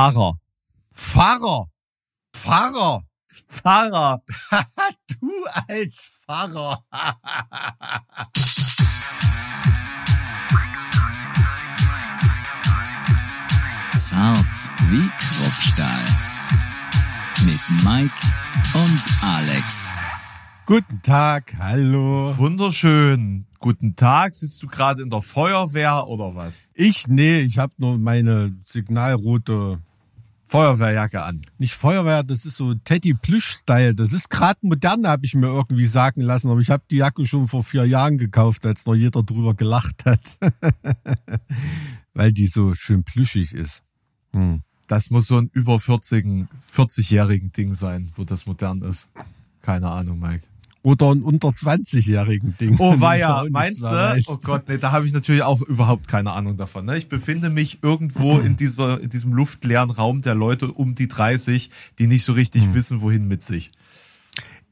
Fahrer. Fahrer. Fahrer. Fahrer. du als Pfarrer. Zart wie Kruppstahl. Mit Mike und Alex. Guten Tag, hallo. Wunderschön. Guten Tag. Sitzt du gerade in der Feuerwehr oder was? Ich, nee, ich habe nur meine signalrote Feuerwehrjacke an. Nicht Feuerwehr, das ist so Teddy Plüsch-Style. Das ist gerade modern, habe ich mir irgendwie sagen lassen. Aber ich habe die Jacke schon vor vier Jahren gekauft, als noch jeder drüber gelacht hat. Weil die so schön plüschig ist. Hm. Das muss so ein über 40, 40-jährigen Ding sein, wo das modern ist. Keine Ahnung, Mike. Oder ein unter 20-jährigen Ding. Oh weia, meinst du? Oh Gott, nee, da habe ich natürlich auch überhaupt keine Ahnung davon. Ne? Ich befinde mich irgendwo in dieser in diesem luftleeren Raum der Leute um die 30, die nicht so richtig hm. wissen, wohin mit sich.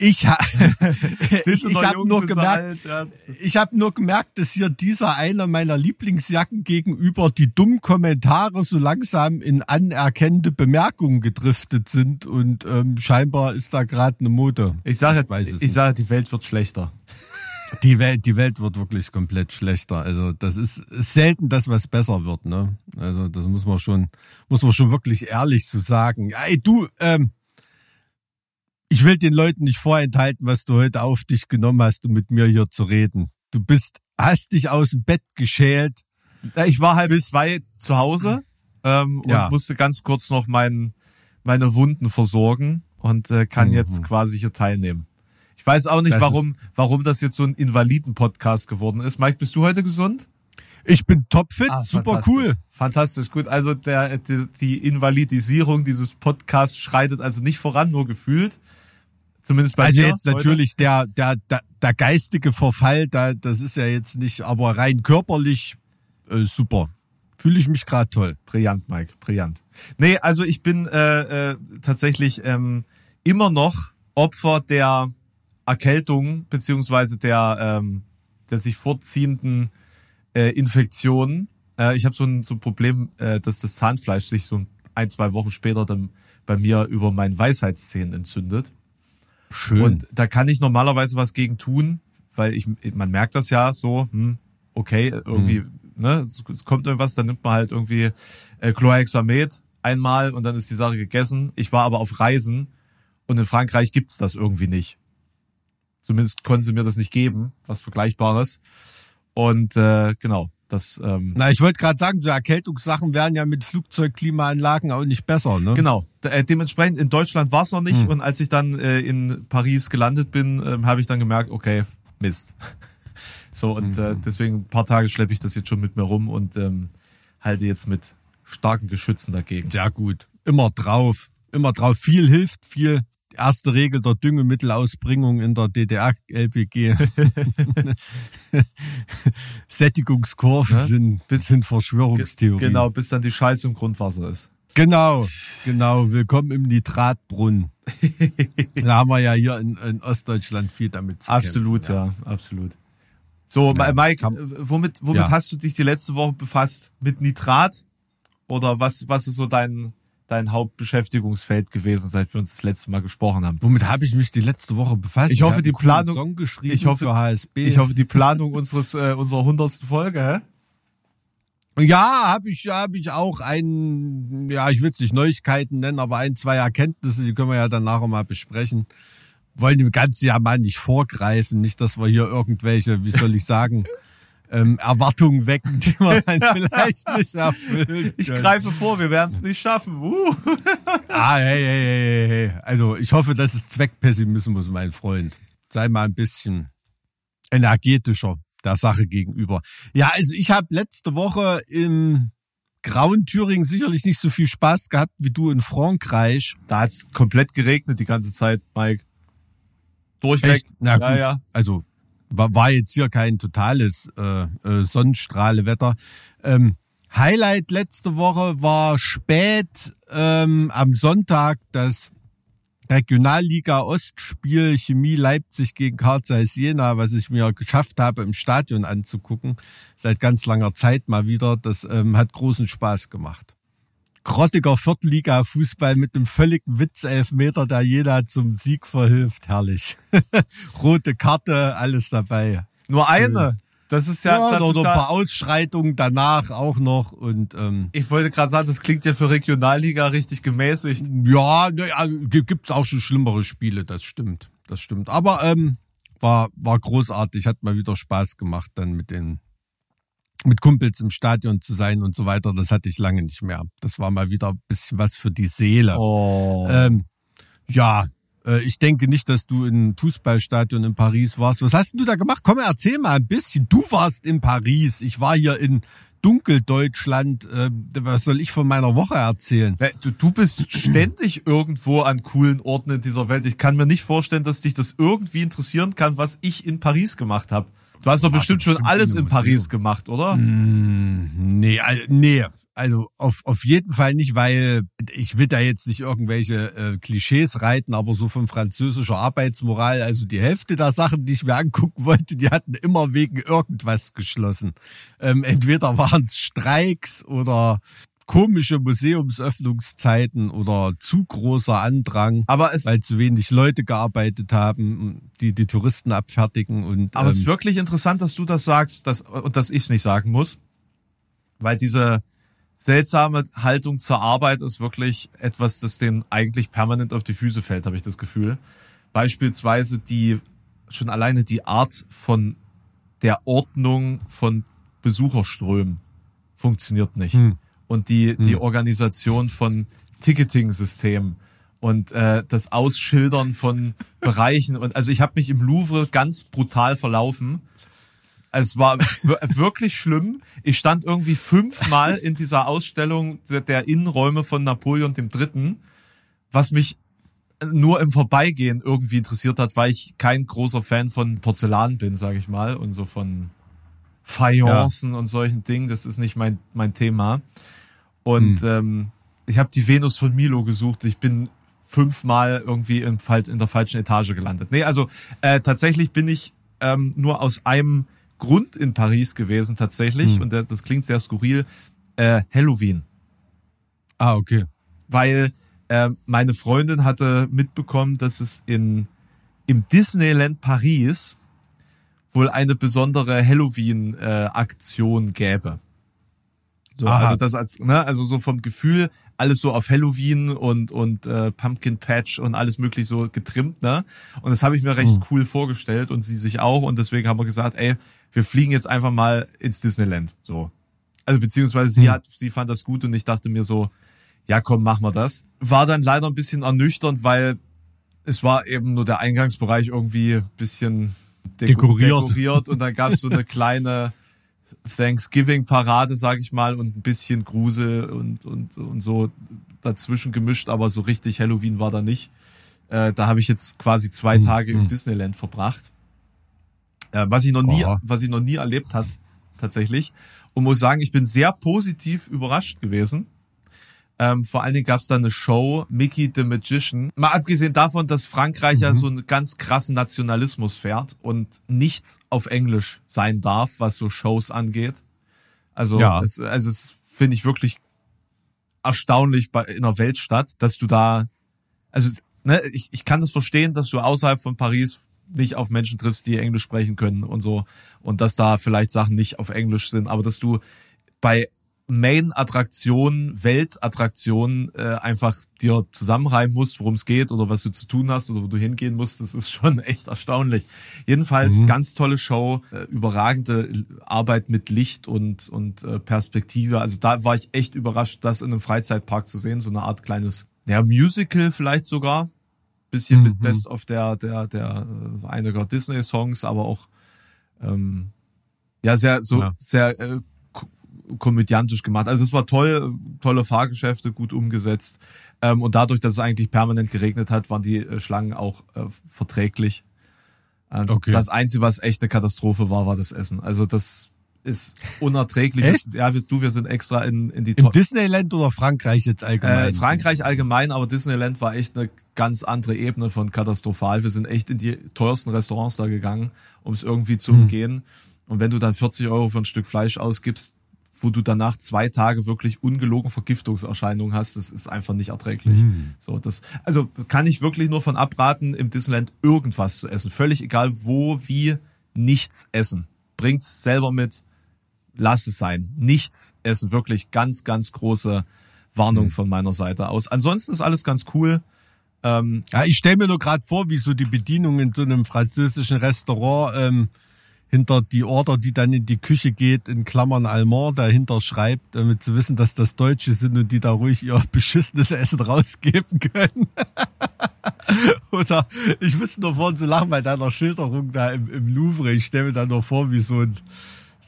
Ich, ha ich, ich habe nur gemerkt, ja, ich habe nur gemerkt, dass hier dieser einer meiner Lieblingsjacken gegenüber die dummen Kommentare so langsam in anerkennende Bemerkungen gedriftet sind und ähm, scheinbar ist da gerade eine Mode. Ich sage, ich, ich sage, die Welt wird schlechter. Die Welt, die Welt wird wirklich komplett schlechter. Also das ist, ist selten, dass was besser wird. Ne? Also das muss man schon, muss man schon wirklich ehrlich so sagen. Ey, du, ähm, ich will den Leuten nicht vorenthalten, was du heute auf dich genommen hast, um mit mir hier zu reden. Du bist, hast dich aus dem Bett geschält. Ich war halb zwei zu Hause ähm, und ja. musste ganz kurz noch mein, meine Wunden versorgen und äh, kann mhm. jetzt quasi hier teilnehmen. Ich weiß auch nicht, das warum, warum das jetzt so ein Invaliden-Podcast geworden ist. Mike, bist du heute gesund? Ich bin topfit, ah, super cool. Fantastisch, gut. Also der, die, die Invalidisierung dieses Podcasts schreitet also nicht voran, nur gefühlt. Zumindest bei also mir. Jetzt natürlich der, der, der, der geistige Verfall, da, das ist ja jetzt nicht, aber rein körperlich äh, super. Fühle ich mich gerade toll. Brillant, Mike, brillant. Nee, also ich bin äh, äh, tatsächlich ähm, immer noch Opfer der Erkältung beziehungsweise der, ähm, der sich vorziehenden äh, Infektionen. Äh, ich habe so ein, so ein Problem, äh, dass das Zahnfleisch sich so ein, zwei Wochen später dann bei mir über meinen Weisheitszähnen entzündet. Schön. Und da kann ich normalerweise was gegen tun, weil ich, man merkt das ja so, hm, okay, irgendwie, mhm. ne, es kommt irgendwas, dann nimmt man halt irgendwie äh, Chlorhexamet einmal und dann ist die Sache gegessen. Ich war aber auf Reisen und in Frankreich gibt's das irgendwie nicht. Zumindest konnten sie mir das nicht geben, was Vergleichbares. Und äh, genau, das. Ähm, Na, ich wollte gerade sagen, so Erkältungssachen werden ja mit Flugzeugklimaanlagen auch nicht besser, ne? Genau. Äh, dementsprechend in Deutschland war es noch nicht hm. und als ich dann äh, in Paris gelandet bin, äh, habe ich dann gemerkt, okay, Mist. so und mhm. äh, deswegen ein paar Tage schleppe ich das jetzt schon mit mir rum und ähm, halte jetzt mit starken Geschützen dagegen. Sehr gut. Immer drauf. Immer drauf. Viel hilft, viel erste Regel der Düngemittelausbringung in der DDR-LPG. Sättigungskurven ja? sind, sind Verschwörungstheorien. Genau, bis dann die Scheiße im Grundwasser ist. Genau, genau. Willkommen im Nitratbrunnen. da haben wir ja hier in, in Ostdeutschland viel damit zu Absolut, kämpfen, ja. ja, absolut. So, ja, Mike, womit, womit ja. hast du dich die letzte Woche befasst? Mit Nitrat? Oder was, was ist so dein, dein Hauptbeschäftigungsfeld gewesen, seit wir uns das letzte Mal gesprochen haben. Womit habe ich mich die letzte Woche befasst? Ich hoffe, die Planung, ich hoffe, für HSB. Ich hoffe, die Planung unseres äh, unserer hundertsten Folge, hä? Ja, habe ich, hab ich auch ein, ja, ich will es nicht Neuigkeiten nennen, aber ein, zwei Erkenntnisse, die können wir ja dann nachher mal besprechen. Wollen dem Ganzen ja mal nicht vorgreifen, nicht, dass wir hier irgendwelche, wie soll ich sagen, ähm, Erwartungen wecken, die man dann vielleicht nicht erfüllt. Ich greife vor, wir werden es nicht schaffen. Uh. ah, hey, hey, hey, hey. Also ich hoffe, das ist Zweckpessimismus, mein Freund. Sei mal ein bisschen energetischer der Sache gegenüber. Ja, also ich habe letzte Woche im grauen Thüringen sicherlich nicht so viel Spaß gehabt wie du in Frankreich. Da hat's komplett geregnet die ganze Zeit, Mike. Durchweg. Echt? Na gut. Ja, ja. Also war, war jetzt hier kein totales äh, äh, Sonnenstrahlewetter. Ähm, Highlight letzte Woche war spät ähm, am Sonntag das Regionalliga Ostspiel Chemie Leipzig gegen Karl Zeiss Jena, was ich mir geschafft habe im Stadion anzugucken, seit ganz langer Zeit mal wieder. Das ähm, hat großen Spaß gemacht. Grottiger Viertliga-Fußball mit einem völligen Witzelfmeter, der jeder zum Sieg verhilft. Herrlich. Rote Karte, alles dabei. Nur eine. Das ist ja, Ja, das oder ist ein paar Ausschreitungen danach auch noch und ähm, ich wollte gerade sagen, das klingt ja für Regionalliga richtig gemäßigt. ja, ne, ja gi- gibt's auch schon schlimmere Spiele, das stimmt, das stimmt. Aber ähm, war war großartig, hat mal wieder Spaß gemacht, dann mit den mit Kumpels im Stadion zu sein und so weiter. Das hatte ich lange nicht mehr. Das war mal wieder ein bisschen was für die Seele. Oh. Ähm, ja, äh, ich denke nicht, dass du im Fußballstadion in Paris warst. Was hast denn du da gemacht? Komm, erzähl mal ein bisschen. Du warst in Paris. Ich war hier in Dunkeldeutschland. Äh, was soll ich von meiner Woche erzählen? Du, du bist ständig irgendwo an coolen Orten in dieser Welt. Ich kann mir nicht vorstellen, dass dich das irgendwie interessieren kann, was ich in Paris gemacht habe. Du hast doch bestimmt schon bestimmt alles in Paris Museum. gemacht, oder? Nee, also, nee. Also auf, auf jeden Fall nicht, weil ich will da jetzt nicht irgendwelche äh, Klischees reiten, aber so von französischer Arbeitsmoral, also die Hälfte der Sachen, die ich mir angucken wollte, die hatten immer wegen irgendwas geschlossen. Ähm, entweder waren es Streiks oder komische Museumsöffnungszeiten oder zu großer Andrang, Aber es, weil zu wenig Leute gearbeitet haben, die die Touristen abfertigen und aber es ähm, ist wirklich interessant, dass du das sagst dass, und dass ich es nicht sagen muss. Weil diese seltsame Haltung zur Arbeit ist wirklich etwas, das denen eigentlich permanent auf die Füße fällt, habe ich das Gefühl. Beispielsweise die, schon alleine die Art von der Ordnung von Besucherströmen funktioniert nicht. Und die, die Organisation von Ticketing-Systemen und äh, das Ausschildern von Bereichen. Und also ich habe mich im Louvre ganz brutal verlaufen. Es war wir- wirklich schlimm. Ich stand irgendwie fünfmal in dieser Ausstellung der, Innenräume von Napoleon dem Dritten, was mich nur im Vorbeigehen irgendwie interessiert hat, weil ich kein großer Fan von Porzellan bin, sage ich mal, und so von Fayencen und solchen Dingen. Das ist nicht mein mein Thema. Und ähm, ich habe die Venus von Milo gesucht. Ich bin fünfmal irgendwie im, in der falschen Etage gelandet. Nee, also äh, tatsächlich bin ich ähm, nur aus einem Grund in Paris gewesen, tatsächlich. Und äh, das klingt sehr skurril. Äh, Halloween ah, okay. weil äh, meine Freundin hatte mitbekommen, dass es in im Disneyland Paris wohl eine besondere Halloween-Aktion gäbe. So, Aha. also das als, ne, also so vom Gefühl, alles so auf Halloween und und äh, Pumpkin Patch und alles möglich so getrimmt, ne? Und das habe ich mir recht cool vorgestellt und sie sich auch und deswegen haben wir gesagt, ey, wir fliegen jetzt einfach mal ins Disneyland, so. Also beziehungsweise sie hat, sie fand das gut und ich dachte mir so, ja komm, machen wir das. War dann leider ein bisschen ernüchternd, weil es war eben nur der Eingangsbereich irgendwie ein bisschen Dekoriert. dekoriert und dann gab es so eine kleine Thanksgiving-Parade, sag ich mal, und ein bisschen Grusel und, und, und so dazwischen gemischt, aber so richtig Halloween war da nicht. Äh, da habe ich jetzt quasi zwei Tage im Disneyland verbracht. Äh, was ich noch nie, was ich noch nie erlebt hat, tatsächlich. Und muss sagen, ich bin sehr positiv überrascht gewesen. Ähm, vor allen Dingen gab es da eine Show, Mickey the Magician. Mal abgesehen davon, dass Frankreich Mhm. ja so einen ganz krassen Nationalismus fährt und nichts auf Englisch sein darf, was so Shows angeht. Also, Ja. es, also es finde ich wirklich erstaunlich bei, in einer Weltstadt, dass du da, also es, ne, ich, ich kann das verstehen, dass du außerhalb von Paris nicht auf Menschen triffst, die Englisch sprechen können und so und dass da vielleicht Sachen nicht auf Englisch sind, aber dass du bei Main-Attraktionen, Weltattraktionen äh, einfach dir zusammenreimen musst, worum es geht oder was du zu tun hast oder wo du hingehen musst, das ist schon echt erstaunlich. Jedenfalls ganz tolle Show, äh, überragende Arbeit mit Licht und und äh, Perspektive. Also da war ich echt überrascht, das in einem Freizeitpark zu sehen, so eine Art kleines, ja Musical vielleicht sogar, bisschen mit Best of der der der äh, einiger Disney Songs, aber auch ähm, ja sehr so Ja. sehr äh, komödiantisch gemacht. Also es war toll, tolle Fahrgeschäfte, gut umgesetzt. Ähm, und dadurch, dass es eigentlich permanent geregnet hat, waren die äh, Schlangen auch äh, verträglich. Ähm, Okay. Das Einzige, was echt eine Katastrophe war, war das Essen. Also das ist unerträglich. Echt? Ja, wir, du, wir sind extra in, in die Im To- Disneyland oder Frankreich jetzt allgemein? äh, Frankreich allgemein, aber Disneyland war echt eine ganz andere Ebene von katastrophal. Wir sind echt in die teuersten Restaurants da gegangen, um es irgendwie zu umgehen. Und wenn du dann 40 Euro für ein Stück Fleisch ausgibst, wo du danach zwei Tage wirklich ungelogen Vergiftungserscheinungen hast, das ist einfach nicht erträglich. Mhm. So, das, also kann ich wirklich nur von abraten, im Disneyland irgendwas zu essen. Völlig egal wo, wie, nichts essen. Bringt's selber mit, lass es sein. Nichts essen. Wirklich ganz, ganz große Warnung Mhm. von meiner Seite aus. Ansonsten ist alles ganz cool. Ähm, Ja, ich stelle mir nur gerade vor, wie so die Bedienung in so einem französischen Restaurant ähm, hinter die Order, die dann in die Küche geht, in Klammern Allemand dahinter schreibt, damit zu wissen, dass das Deutsche sind und die da ruhig ihr beschissenes Essen rausgeben können. Oder ich müsste nur vorhin so lachen bei deiner Schilderung da im, im Louvre. Ich stelle mir da nur vor, wie so ein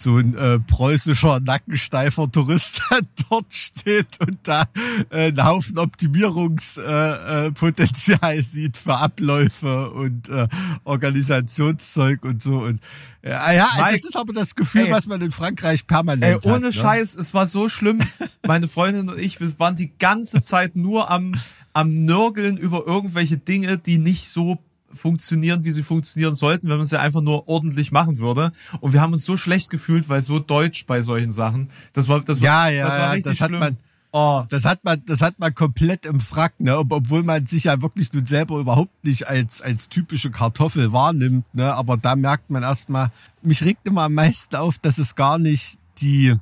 so ein äh, preußischer nackensteifer Tourist dort steht und da äh, einen Haufen Optimierungspotenzial äh, äh, sieht für Abläufe und äh, Organisationszeug und so. Und äh, ja, Mike, das ist aber das Gefühl, ey, was man in Frankreich permanent Ey, hat. ohne ne? Scheiß, es war so schlimm. Meine Freundin und ich, wir waren die ganze Zeit nur am, am Nörgeln über irgendwelche Dinge, die nicht so funktionieren, wie sie funktionieren sollten, wenn man sie einfach nur ordentlich machen würde. Und wir haben uns so schlecht gefühlt, weil so deutsch bei solchen Sachen. Das war, das war, Ja, ja, das war ja, das hat schlimm. man- Oh, Das hat man, das hat man komplett im Frack, ne? Ob, obwohl man sich ja wirklich nun selber überhaupt nicht als, als typische Kartoffel wahrnimmt, ne? Aber da merkt man erstmal, mich regt immer am meisten auf, dass es gar nicht die,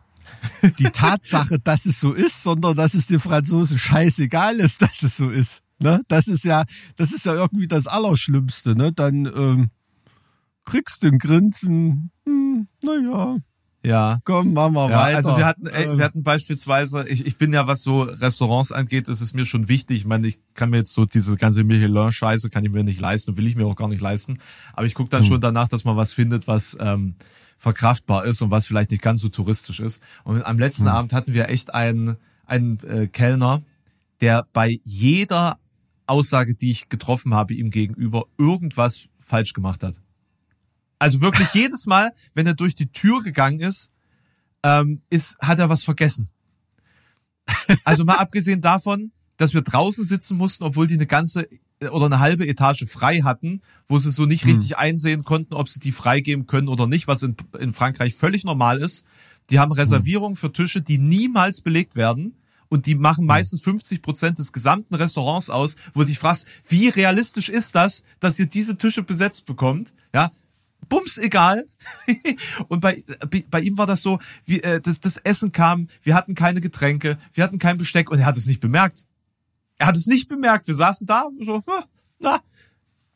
die Tatsache, dass es so ist, sondern dass es den Franzosen scheißegal ist, dass es so ist. Ne? Das ist ja, das ist ja irgendwie das Allerschlimmste, ne? Dann ähm, kriegst du ein Grinsen, hm, naja, ja. komm, machen wir Ja, weiter. also wir hatten, ey, Ähm, wir hatten beispielsweise, ich, ich bin ja, was so Restaurants angeht, ist es mir schon wichtig. Ich meine, ich kann mir jetzt so diese ganze Michelin-Scheiße kann ich mir nicht leisten und will ich mir auch gar nicht leisten. Aber ich gucke dann Hm. schon danach, dass man was findet, was ähm, verkraftbar ist und was vielleicht nicht ganz so touristisch ist. Und am letzten Hm. Abend hatten wir echt einen, einen äh, Kellner, der bei jeder Aussage, die ich getroffen habe, ihm gegenüber irgendwas falsch gemacht hat. Also wirklich jedes Mal, wenn er durch die Tür gegangen ist, ähm, ist, hat er was vergessen. Also mal abgesehen davon, dass wir draußen sitzen mussten, obwohl die eine ganze äh, oder eine halbe Etage frei hatten, wo sie so nicht richtig einsehen konnten, ob sie die freigeben können oder nicht, was in, in Frankreich völlig normal ist. Die haben Reservierungen für Tische, die niemals belegt werden. Und die machen meistens 50 Prozent des gesamten Restaurants aus, wo du dich fragst, wie realistisch ist das, dass ihr diese Tische besetzt bekommt? Ja, bums egal. und bei, bei ihm war das so, wie, äh, das, das Essen kam, wir hatten keine Getränke, wir hatten kein Besteck und er hat es nicht bemerkt. Er hat es nicht bemerkt. Wir saßen da, so, "Ah, na,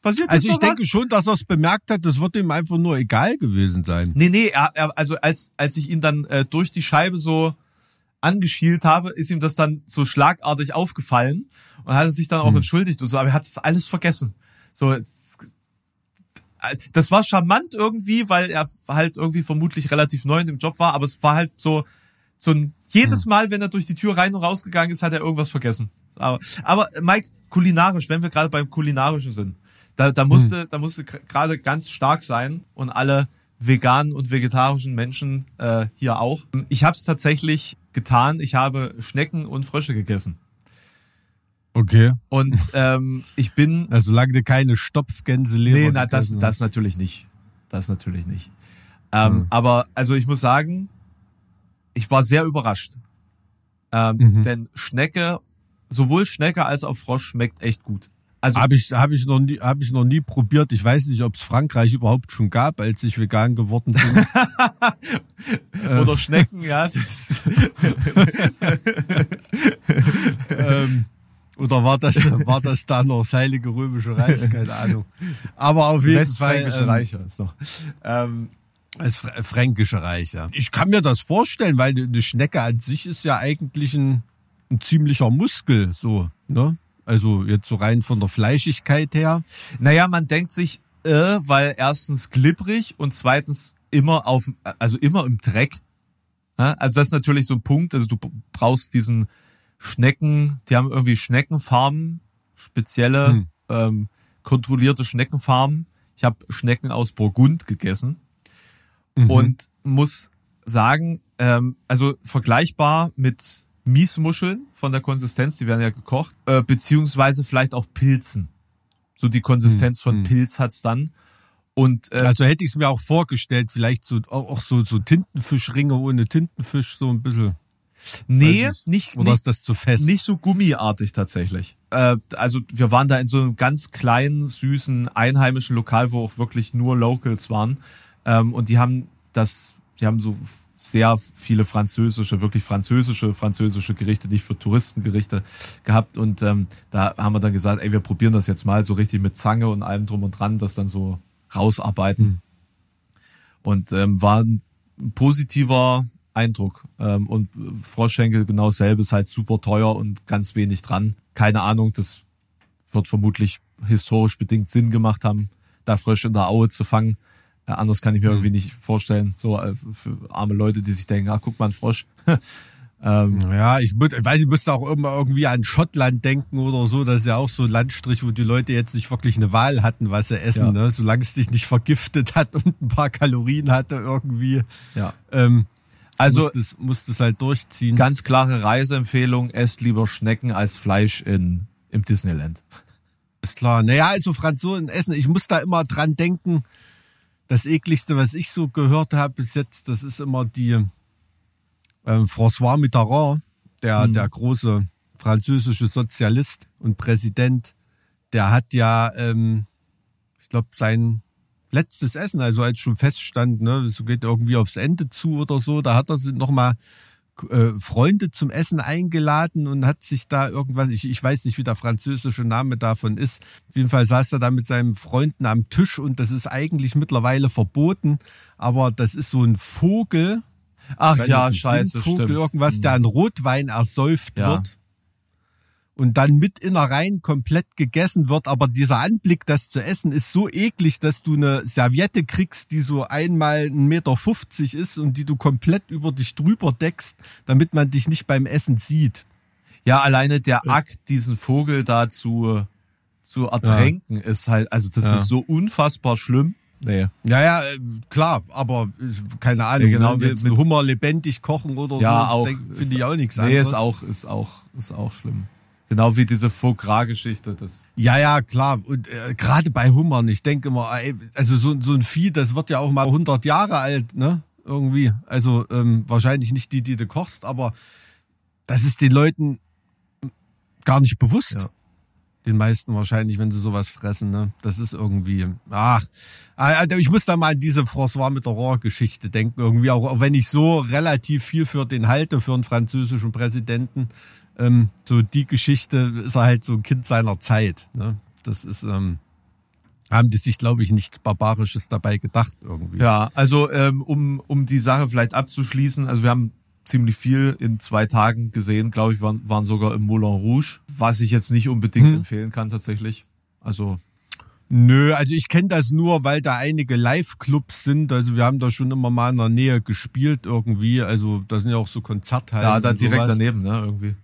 passiert Also ich denke was? schon, dass er es bemerkt hat, das wird ihm einfach nur egal gewesen sein. Nee, nee, er, er, also als, als ich ihn dann äh, durch die Scheibe so angeschielt habe, ist ihm das dann so schlagartig aufgefallen und hat sich dann auch entschuldigt und so, aber er hat es alles vergessen. So, das war charmant irgendwie, weil er halt irgendwie vermutlich relativ neu in dem Job war, aber es war halt so, so ein, jedes Mal, wenn er durch die Tür rein und rausgegangen ist, hat er irgendwas vergessen. Aber, aber Mike, kulinarisch, wenn wir gerade beim Kulinarischen sind, da, da musste, da musste gerade ganz stark sein und alle veganen und vegetarischen Menschen äh, hier auch. Ich habe es tatsächlich getan. Ich habe Schnecken und Frösche gegessen. Okay. Und ähm, ich bin Also solange du keine Stopfgänseleber Nee, na, das, das natürlich nicht. Das natürlich nicht. Ähm, Aber also ich muss sagen, ich war sehr überrascht. Ähm, Denn Schnecke, sowohl Schnecke als auch Frosch schmeckt echt gut. Also Habe ich, hab ich, noch nie, hab ich noch nie probiert. Ich weiß nicht, ob es Frankreich überhaupt schon gab, als ich vegan geworden bin. oder Schnecken, ja. ähm, oder war das, war das da noch das Heilige Römische Reich? Keine Ahnung. Aber auf jeden Fall. Westfränkische Ähm, Reich ist noch. Ähm, Das Fr- Fränkische Reich, ja. Ich kann mir das vorstellen, weil eine Schnecke an sich ist ja eigentlich ein, ein ziemlicher Muskel, so, ne? Also jetzt so rein von der Fleischigkeit her. Naja, man denkt sich, äh, weil erstens glibberig und zweitens immer auf, also immer im Dreck. Ja, also das ist natürlich so ein Punkt. Also du brauchst diesen Schnecken, die haben irgendwie Schneckenfarmen, spezielle Hm. ähm, kontrollierte Schneckenfarmen. Ich habe Schnecken aus Burgund gegessen und muss sagen, ähm, also vergleichbar mit Miesmuscheln von der Konsistenz, die werden ja gekocht, äh, beziehungsweise vielleicht auch Pilzen. So die Konsistenz von Pilz hat's dann. Und äh, Also hätte ich es mir auch vorgestellt, vielleicht so auch, auch so, so Tintenfischringe ohne Tintenfisch, so ein bisschen. nee, weiß nicht, Oder nicht, ist das zu fest? nicht so gummiartig tatsächlich. Äh, also wir waren da in so einem ganz kleinen, süßen, einheimischen Lokal, wo auch wirklich nur Locals waren. Ähm, und die haben das, die haben so sehr viele französische, wirklich französische, französische Gerichte, nicht für Touristengerichte gehabt. Und ähm, da haben wir dann gesagt, ey, wir probieren das jetzt mal so richtig mit Zange und allem drum und dran, das dann so rausarbeiten. Und ähm, war ein positiver Eindruck. Ähm, und Froschschenkel genau dasselbe ist halt super teuer und ganz wenig dran. Keine Ahnung, das wird vermutlich historisch bedingt Sinn gemacht haben, da Frösche in der Aue zu fangen. Äh, anders kann ich mir irgendwie nicht vorstellen. So äh, für arme Leute, die sich denken, ah, guck mal, ein Frosch. ähm, Ja, ich, ich weiß, ich musste auch immer irgendwie an Schottland denken oder so. Das ist ja auch so ein Landstrich, wo die Leute jetzt nicht wirklich eine Wahl hatten, was sie essen, Ja. ne? Solange es dich nicht vergiftet hat und ein paar Kalorien hatte irgendwie. ja. Ähm, Also musst es, musst es halt durchziehen. ganz klare Reiseempfehlung, esst lieber Schnecken als Fleisch in, im Disneyland. Ist klar. Naja, also Franzosen essen. Ich muss da immer dran denken. Das ekligste, was ich so gehört habe bis jetzt, das ist immer die ähm, François Mitterrand, der, der große französische Sozialist und Präsident. Der hat ja, ähm, ich glaube, sein letztes Essen, also als schon feststand, ne, es geht irgendwie aufs Ende zu oder so, da hat er nochmal äh, Freunde zum Essen eingeladen und hat sich da irgendwas, ich, ich weiß nicht, wie der französische Name davon ist. Auf jeden Fall saß er da mit seinen Freunden am Tisch und das ist eigentlich mittlerweile verboten, aber das ist so ein Vogel, Ach ja, scheiße, Singvogel, stimmt. irgendwas, der an Rotwein ersäuft Ja. wird und dann mit Innereien komplett gegessen wird. Aber dieser Anblick, das zu essen, ist so eklig, dass du eine Serviette kriegst, die so einmal 1,50 Meter ist und die du komplett über dich drüber deckst, damit man dich nicht beim Essen sieht. Ja, alleine der Akt, diesen Vogel da zu, zu ertränken, ist halt, also das Ja. ist so unfassbar schlimm. Nee. Ja, ja, äh, klar, aber äh, keine Ahnung, Ja, genau, jetzt mit- Hummer lebendig kochen oder Ja, so, finde ich auch nichts Nee, anderes. ist auch, ist auch, ist auch schlimm. Genau wie diese Foie Gras-Geschichte. Ja, ja, klar. Und äh, gerade bei Hummern, ich denke immer, ey, also so, so ein Vieh, das wird ja auch mal 100 Jahre alt, ne? Irgendwie. Also ähm, wahrscheinlich nicht die, die du kochst, aber das ist den Leuten gar nicht bewusst. Ja. Den meisten wahrscheinlich, wenn sie sowas fressen, ne? Das ist irgendwie, ach, ah, ich muss da mal an diese François Mitterrand-Geschichte denken, irgendwie, auch, auch wenn ich so relativ viel für den halte, für einen französischen Präsidenten, ähm, so die Geschichte ist er halt so ein Kind seiner Zeit, ne? Das ist, ähm, haben die sich, glaube ich, nichts Barbarisches dabei gedacht irgendwie. ja, also ähm, um, um die Sache vielleicht abzuschließen, also wir haben ziemlich viel in zwei Tagen gesehen, glaube ich, waren, waren sogar im Moulin Rouge, was ich jetzt nicht unbedingt Hm. empfehlen kann tatsächlich. Also Nö, also ich kenne das nur, weil da einige Live-Clubs sind. Also wir haben da schon immer mal in der Nähe gespielt irgendwie. Also da sind ja auch so Konzerthallen. da, da direkt sowas. daneben, ne, irgendwie.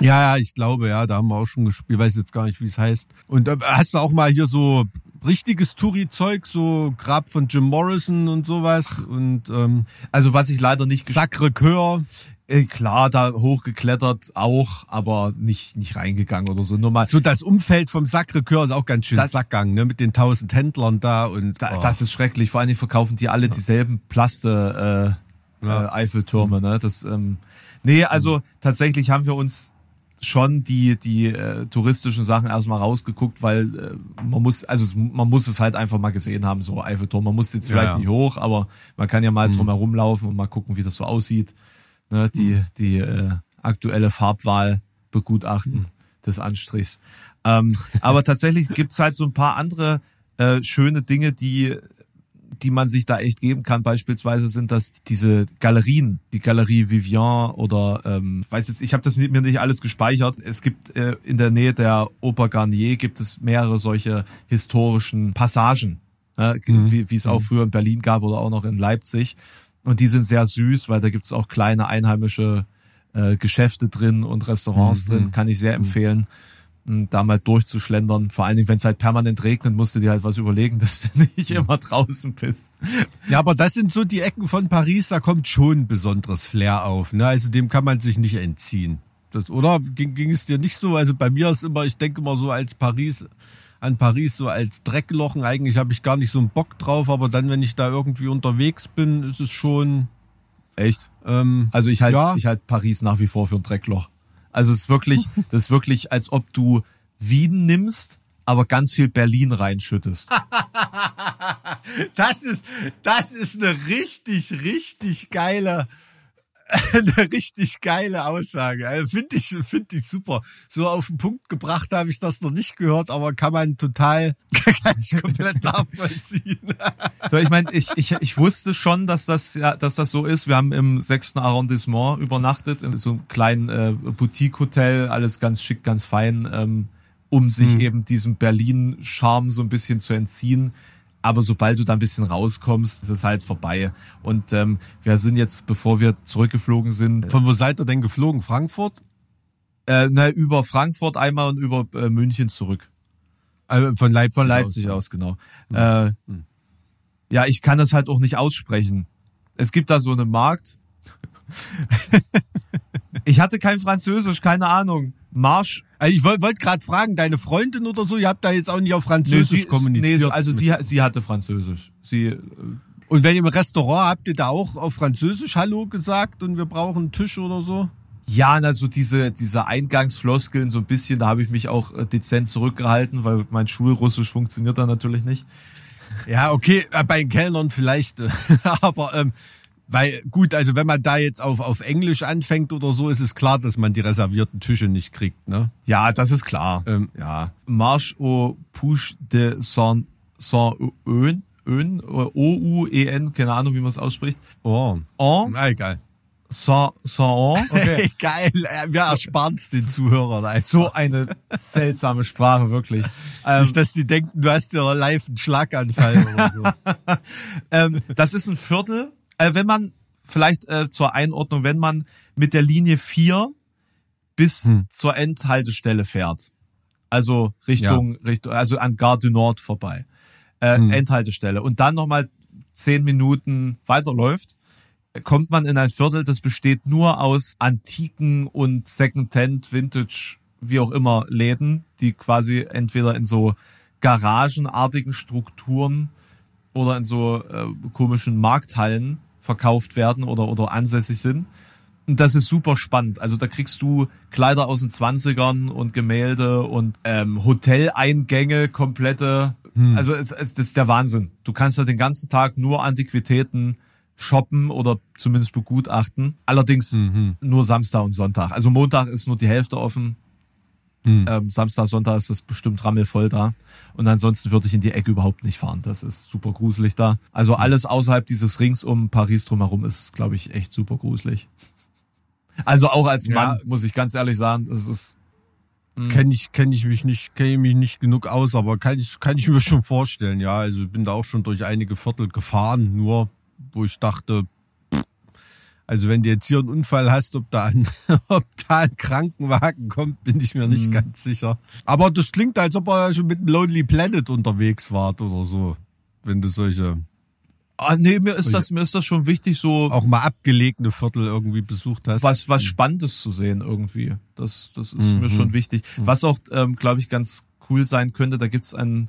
Ja, ja, ich glaube, ja, da haben wir auch schon gespielt. Weiß jetzt gar nicht, wie es heißt. Und äh, hast du auch mal hier so richtiges Touri-Zeug, so Grab von Jim Morrison und sowas und ähm, Also was ich leider nicht gesch- Sacré-Cœur. äh, klar, da hochgeklettert auch, aber nicht, nicht reingegangen oder so. Nur mal, So das Umfeld vom Sacré-Cœur ist auch ganz schön Das- Sackgang, ne? Mit den tausend Händlern da und Da, oh. Das ist schrecklich. Vor Dingen verkaufen die alle dieselben Plaste äh, Ja. äh, Eiffeltürme. Ne? Das, ähm, nee, also tatsächlich haben wir uns schon die die äh, touristischen Sachen erstmal rausgeguckt, weil äh, man muss also es, man muss es halt einfach mal gesehen haben so Eiffelturm. Man muss jetzt Ja, vielleicht ja. nicht hoch, aber man kann ja mal drum herum laufen und mal gucken, wie das so aussieht. Ne? Die die äh, aktuelle Farbwahl begutachten des Anstrichs. Ähm, aber tatsächlich gibt's halt so ein paar andere äh, schöne Dinge, die die man sich da echt geben kann. Beispielsweise sind das diese Galerien, die Galerie Vivian oder ähm, weiß jetzt, ich habe das mir nicht alles gespeichert. Es gibt äh, in der Nähe der Oper Garnier gibt es mehrere solche historischen Passagen, ne, wie, wie es auch früher in Berlin gab oder auch noch in Leipzig. Und die sind sehr süß, weil da gibt es auch kleine einheimische äh, Geschäfte drin und Restaurants drin. Kann ich sehr empfehlen m, da mal durchzuschlendern. Vor allen Dingen, wenn es halt permanent regnet, musst du dir halt was überlegen, dass du nicht immer draußen bist. Ja, aber das sind so die Ecken von Paris, da kommt schon ein besonderes Flair auf. Ne? Also dem kann man sich nicht entziehen. Das, oder ging, ging es dir nicht so? Also bei mir ist immer, ich denke immer so als Paris an Paris so als Drecklochen. Eigentlich habe ich gar nicht so einen Bock drauf, aber dann, wenn ich da irgendwie unterwegs bin, ist es schon. Echt? Ähm, Also ich halte Ja. ich halt Paris nach wie vor für ein Dreckloch. Also es ist wirklich, das ist wirklich, als ob du Wien nimmst, aber ganz viel Berlin reinschüttest. Das ist, das ist eine richtig, richtig geile, eine richtig geile Aussage. Also Finde ich, finde ich super. So auf den Punkt gebracht habe ich das noch nicht gehört, aber kann man total, kann ich komplett nachvollziehen. So, ich meine, ich, ich, ich wusste schon, dass das, ja, dass das so ist. Wir haben im sechsten Arrondissement übernachtet, in so einem kleinen äh, Boutique-Hotel, alles ganz schick, ganz fein, ähm, um sich eben diesem Berlin-Charme so ein bisschen zu entziehen. Aber sobald du da ein bisschen rauskommst, ist es halt vorbei. Und ähm, wir sind jetzt, bevor wir zurückgeflogen sind, Von wo seid ihr denn geflogen? Frankfurt? äh, na, über Frankfurt einmal und über äh, München zurück. Äh, von Leipzig, Von Leipzig aus, genau. Äh, ja, ich kann das halt auch nicht aussprechen. Es gibt da so einen Markt. ich hatte kein Französisch, keine Ahnung. Marsch. Also ich wollte wollt gerade fragen, deine Freundin oder so, ihr habt da jetzt auch nicht auf Französisch sie, kommuniziert. nee, also sie, sie hatte Französisch. Sie, äh, und wenn ihr im Restaurant habt ihr da auch auf Französisch Hallo gesagt und wir brauchen einen Tisch oder so? ja, also diese, diese Eingangsfloskeln so ein bisschen, da habe ich mich auch äh, dezent zurückgehalten, weil mein Schulrussisch funktioniert da natürlich nicht. Ja, okay, äh, bei den Kellnern vielleicht, äh, aber ähm, weil gut, also wenn man da jetzt auf, auf Englisch anfängt oder so, ist es klar, dass man die reservierten Tische nicht kriegt, ne? Ja, das ist klar. Ähm, ja. Marche au Push de Saint Saint Ouen, Ouen, O-U-E-N, keine Ahnung, wie man es ausspricht. Oh, En na egal. Saint Saint okay. Geil, äh, wir ersparen es den Zuhörern einfach. So eine seltsame Sprache, wirklich. Ähm, Nicht, dass die denken, du hast ja live einen Schlaganfall oder so. ähm, das ist ein Viertel. Äh, wenn man, vielleicht äh, zur Einordnung, wenn man mit der Linie 4 bis zur Endhaltestelle fährt. Also Richtung, Richtung, also an Gare du Nord vorbei. Äh, Endhaltestelle. Und dann nochmal zehn Minuten weiterläuft, kommt man in ein Viertel, das besteht nur aus antiken und Secondhand, Vintage, wie auch immer Läden, die quasi entweder in so garagenartigen Strukturen oder in so äh, komischen Markthallen verkauft werden oder, oder ansässig sind. Und das ist super spannend. Also da kriegst du Kleider aus den 20ern und Gemälde und ähm, Hoteleingänge komplette. Also es, es, das ist der Wahnsinn. Du kannst da den ganzen Tag nur Antiquitäten shoppen oder zumindest begutachten. Allerdings nur Samstag und Sonntag. Also Montag ist nur die Hälfte offen. Ähm, Samstag, Sonntag ist das bestimmt rammelvoll da. Und ansonsten würde ich in die Ecke überhaupt nicht fahren. Das ist super gruselig da. Also alles außerhalb dieses Rings um Paris drumherum ist, glaube ich, echt super gruselig. Also auch als Mann, Ja. muss ich ganz ehrlich sagen, das ist, Kenne ich, kenn ich mich nicht, kenne ich mich nicht genug aus, aber kann ich, kann ich mir schon vorstellen, ja. Also ich bin da auch schon durch einige Viertel gefahren, nur wo ich dachte, also wenn du jetzt hier einen Unfall hast, ob da ein, ob da ein Krankenwagen kommt, bin ich mir nicht ganz sicher. Aber das klingt, als ob er schon mit dem Lonely Planet unterwegs wart oder so. Wenn du solche ah, nee, mir ist das, mir ist das schon wichtig, so auch mal abgelegene Viertel irgendwie besucht hast. was, was Spannendes zu sehen irgendwie. Das, das ist mir schon wichtig. Was auch, ähm, glaube ich, ganz cool sein könnte, da gibt's ein,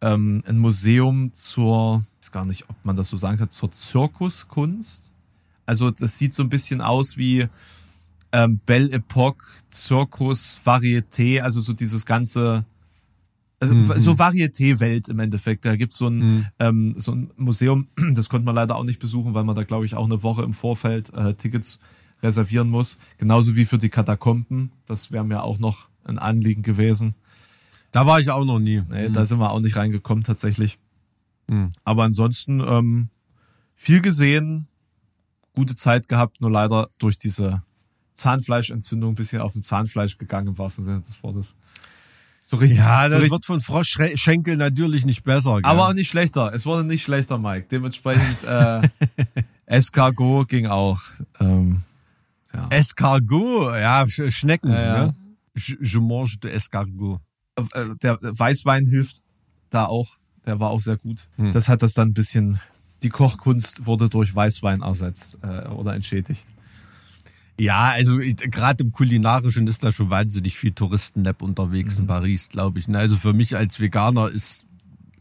ähm, ein Museum zur, ich weiß gar nicht, ob man das so sagen kann, zur Zirkuskunst. Also das sieht so ein bisschen aus wie ähm, Belle Epoque, Zirkus, Varieté, also so dieses ganze also so Varieté-Welt im Endeffekt. Da gibt's so ein, ähm, so ein Museum, das konnte man leider auch nicht besuchen, weil man da, glaube ich, auch eine Woche im Vorfeld äh, Tickets reservieren muss. Genauso wie für die Katakomben. Das wäre mir auch noch ein Anliegen gewesen. Da war ich auch noch nie. Nee, Da sind wir auch nicht reingekommen tatsächlich. Aber ansonsten ähm, viel gesehen, gute Zeit gehabt, nur leider durch diese Zahnfleischentzündung ein bisschen auf dem Zahnfleisch gegangen im wahrsten Sinne des Wortes. So richtig. Ja, so das richtig wird von Froschschenkel natürlich nicht besser. Gell? aber auch nicht schlechter. Es wurde nicht schlechter, Mike. Dementsprechend äh, Escargot ging auch. Ähm, Escargot, ja, Sch- Schnecken, Ja, ja. ne? Je, je mange de Escargot. äh, der Weißwein hilft da auch. Der war auch sehr gut. Hm. Das hat das dann ein bisschen. Die Kochkunst wurde durch Weißwein ersetzt äh, oder entschädigt. Ja, also gerade im Kulinarischen ist da schon wahnsinnig viel Touristennap unterwegs in Paris, glaube ich. Ne? Also für mich als Veganer ist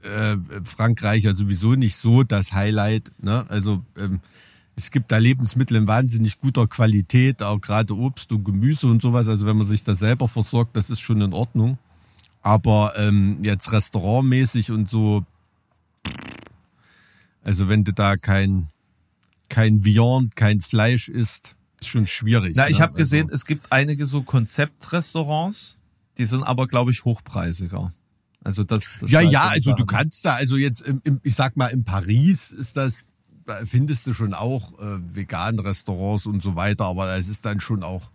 äh, Frankreich ja sowieso nicht so das Highlight. Ne? Also ähm, es gibt da Lebensmittel in wahnsinnig guter Qualität, auch gerade Obst und Gemüse und sowas. Also wenn man sich da selber versorgt, das ist schon in Ordnung. Aber ähm, jetzt restaurantmäßig und so, also wenn du da kein kein Viand, kein Fleisch isst, ist schon schwierig. Na, ich ne? habe gesehen, Also, es gibt einige so Konzeptrestaurants, die sind aber, glaube ich, hochpreisiger. Also das, das ja, ja, also du kannst da, also jetzt, im, im, ich sag mal, in Paris ist das, da findest du schon auch äh, vegan Restaurants und so weiter, aber es ist dann schon auch,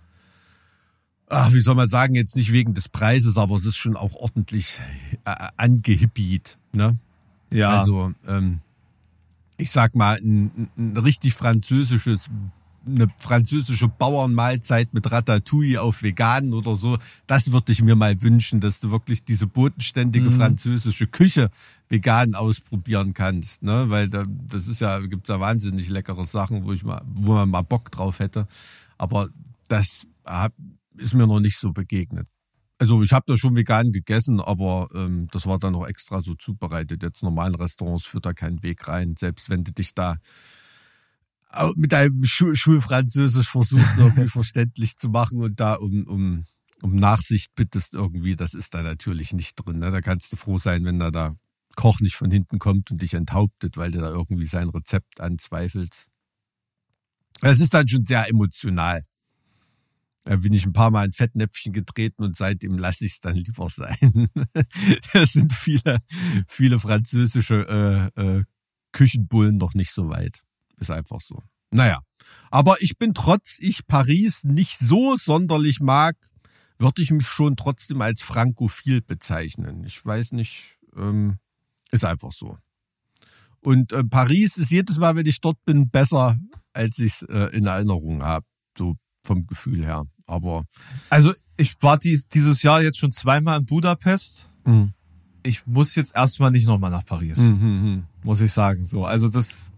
ach, wie soll man sagen, jetzt nicht wegen des Preises, aber es ist schon auch ordentlich äh, angehippied, ne? Ja, Also, ähm, ich sag mal, ein, ein richtig französisches, eine französische Bauernmahlzeit mit Ratatouille auf vegan oder so, das würde ich mir mal wünschen, dass du wirklich diese bodenständige französische Küche vegan ausprobieren kannst, ne? Weil da, das ist ja, gibt's ja wahnsinnig leckere Sachen, wo ich mal, wo man mal Bock drauf hätte. Aber das ist mir noch nicht so begegnet. Also ich habe da schon vegan gegessen, aber ähm, das war dann noch extra so zubereitet. Jetzt normalen Restaurants führt da keinen Weg rein, selbst wenn du dich da mit deinem Schu Schulfranzösisch versuchst, irgendwie verständlich zu machen und da um, um, um Nachsicht bittest irgendwie, das ist da natürlich nicht drin. Ne? Da kannst du froh sein, wenn da der Koch nicht von hinten kommt und dich enthauptet, weil du da irgendwie sein Rezept anzweifelst. Es ist dann schon sehr emotional. Da bin ich ein paar Mal in Fettnäpfchen getreten und seitdem lasse ich es dann lieber sein. Es sind viele, viele französische äh, äh, Küchenbullen noch nicht so weit. Ist einfach so. Naja, aber ich bin trotz ich Paris nicht so sonderlich mag, würde ich mich schon trotzdem als frankophil bezeichnen. Ich weiß nicht, ähm, ist einfach so. Und äh, Paris ist jedes Mal, wenn ich dort bin, besser, als ich es äh, in Erinnerung habe. So vom Gefühl her. Aber also ich war dies, dieses Jahr jetzt schon zweimal in Budapest. Mhm. Ich muss jetzt erstmal nicht nochmal nach Paris, Mhm. muss ich sagen. So, also das,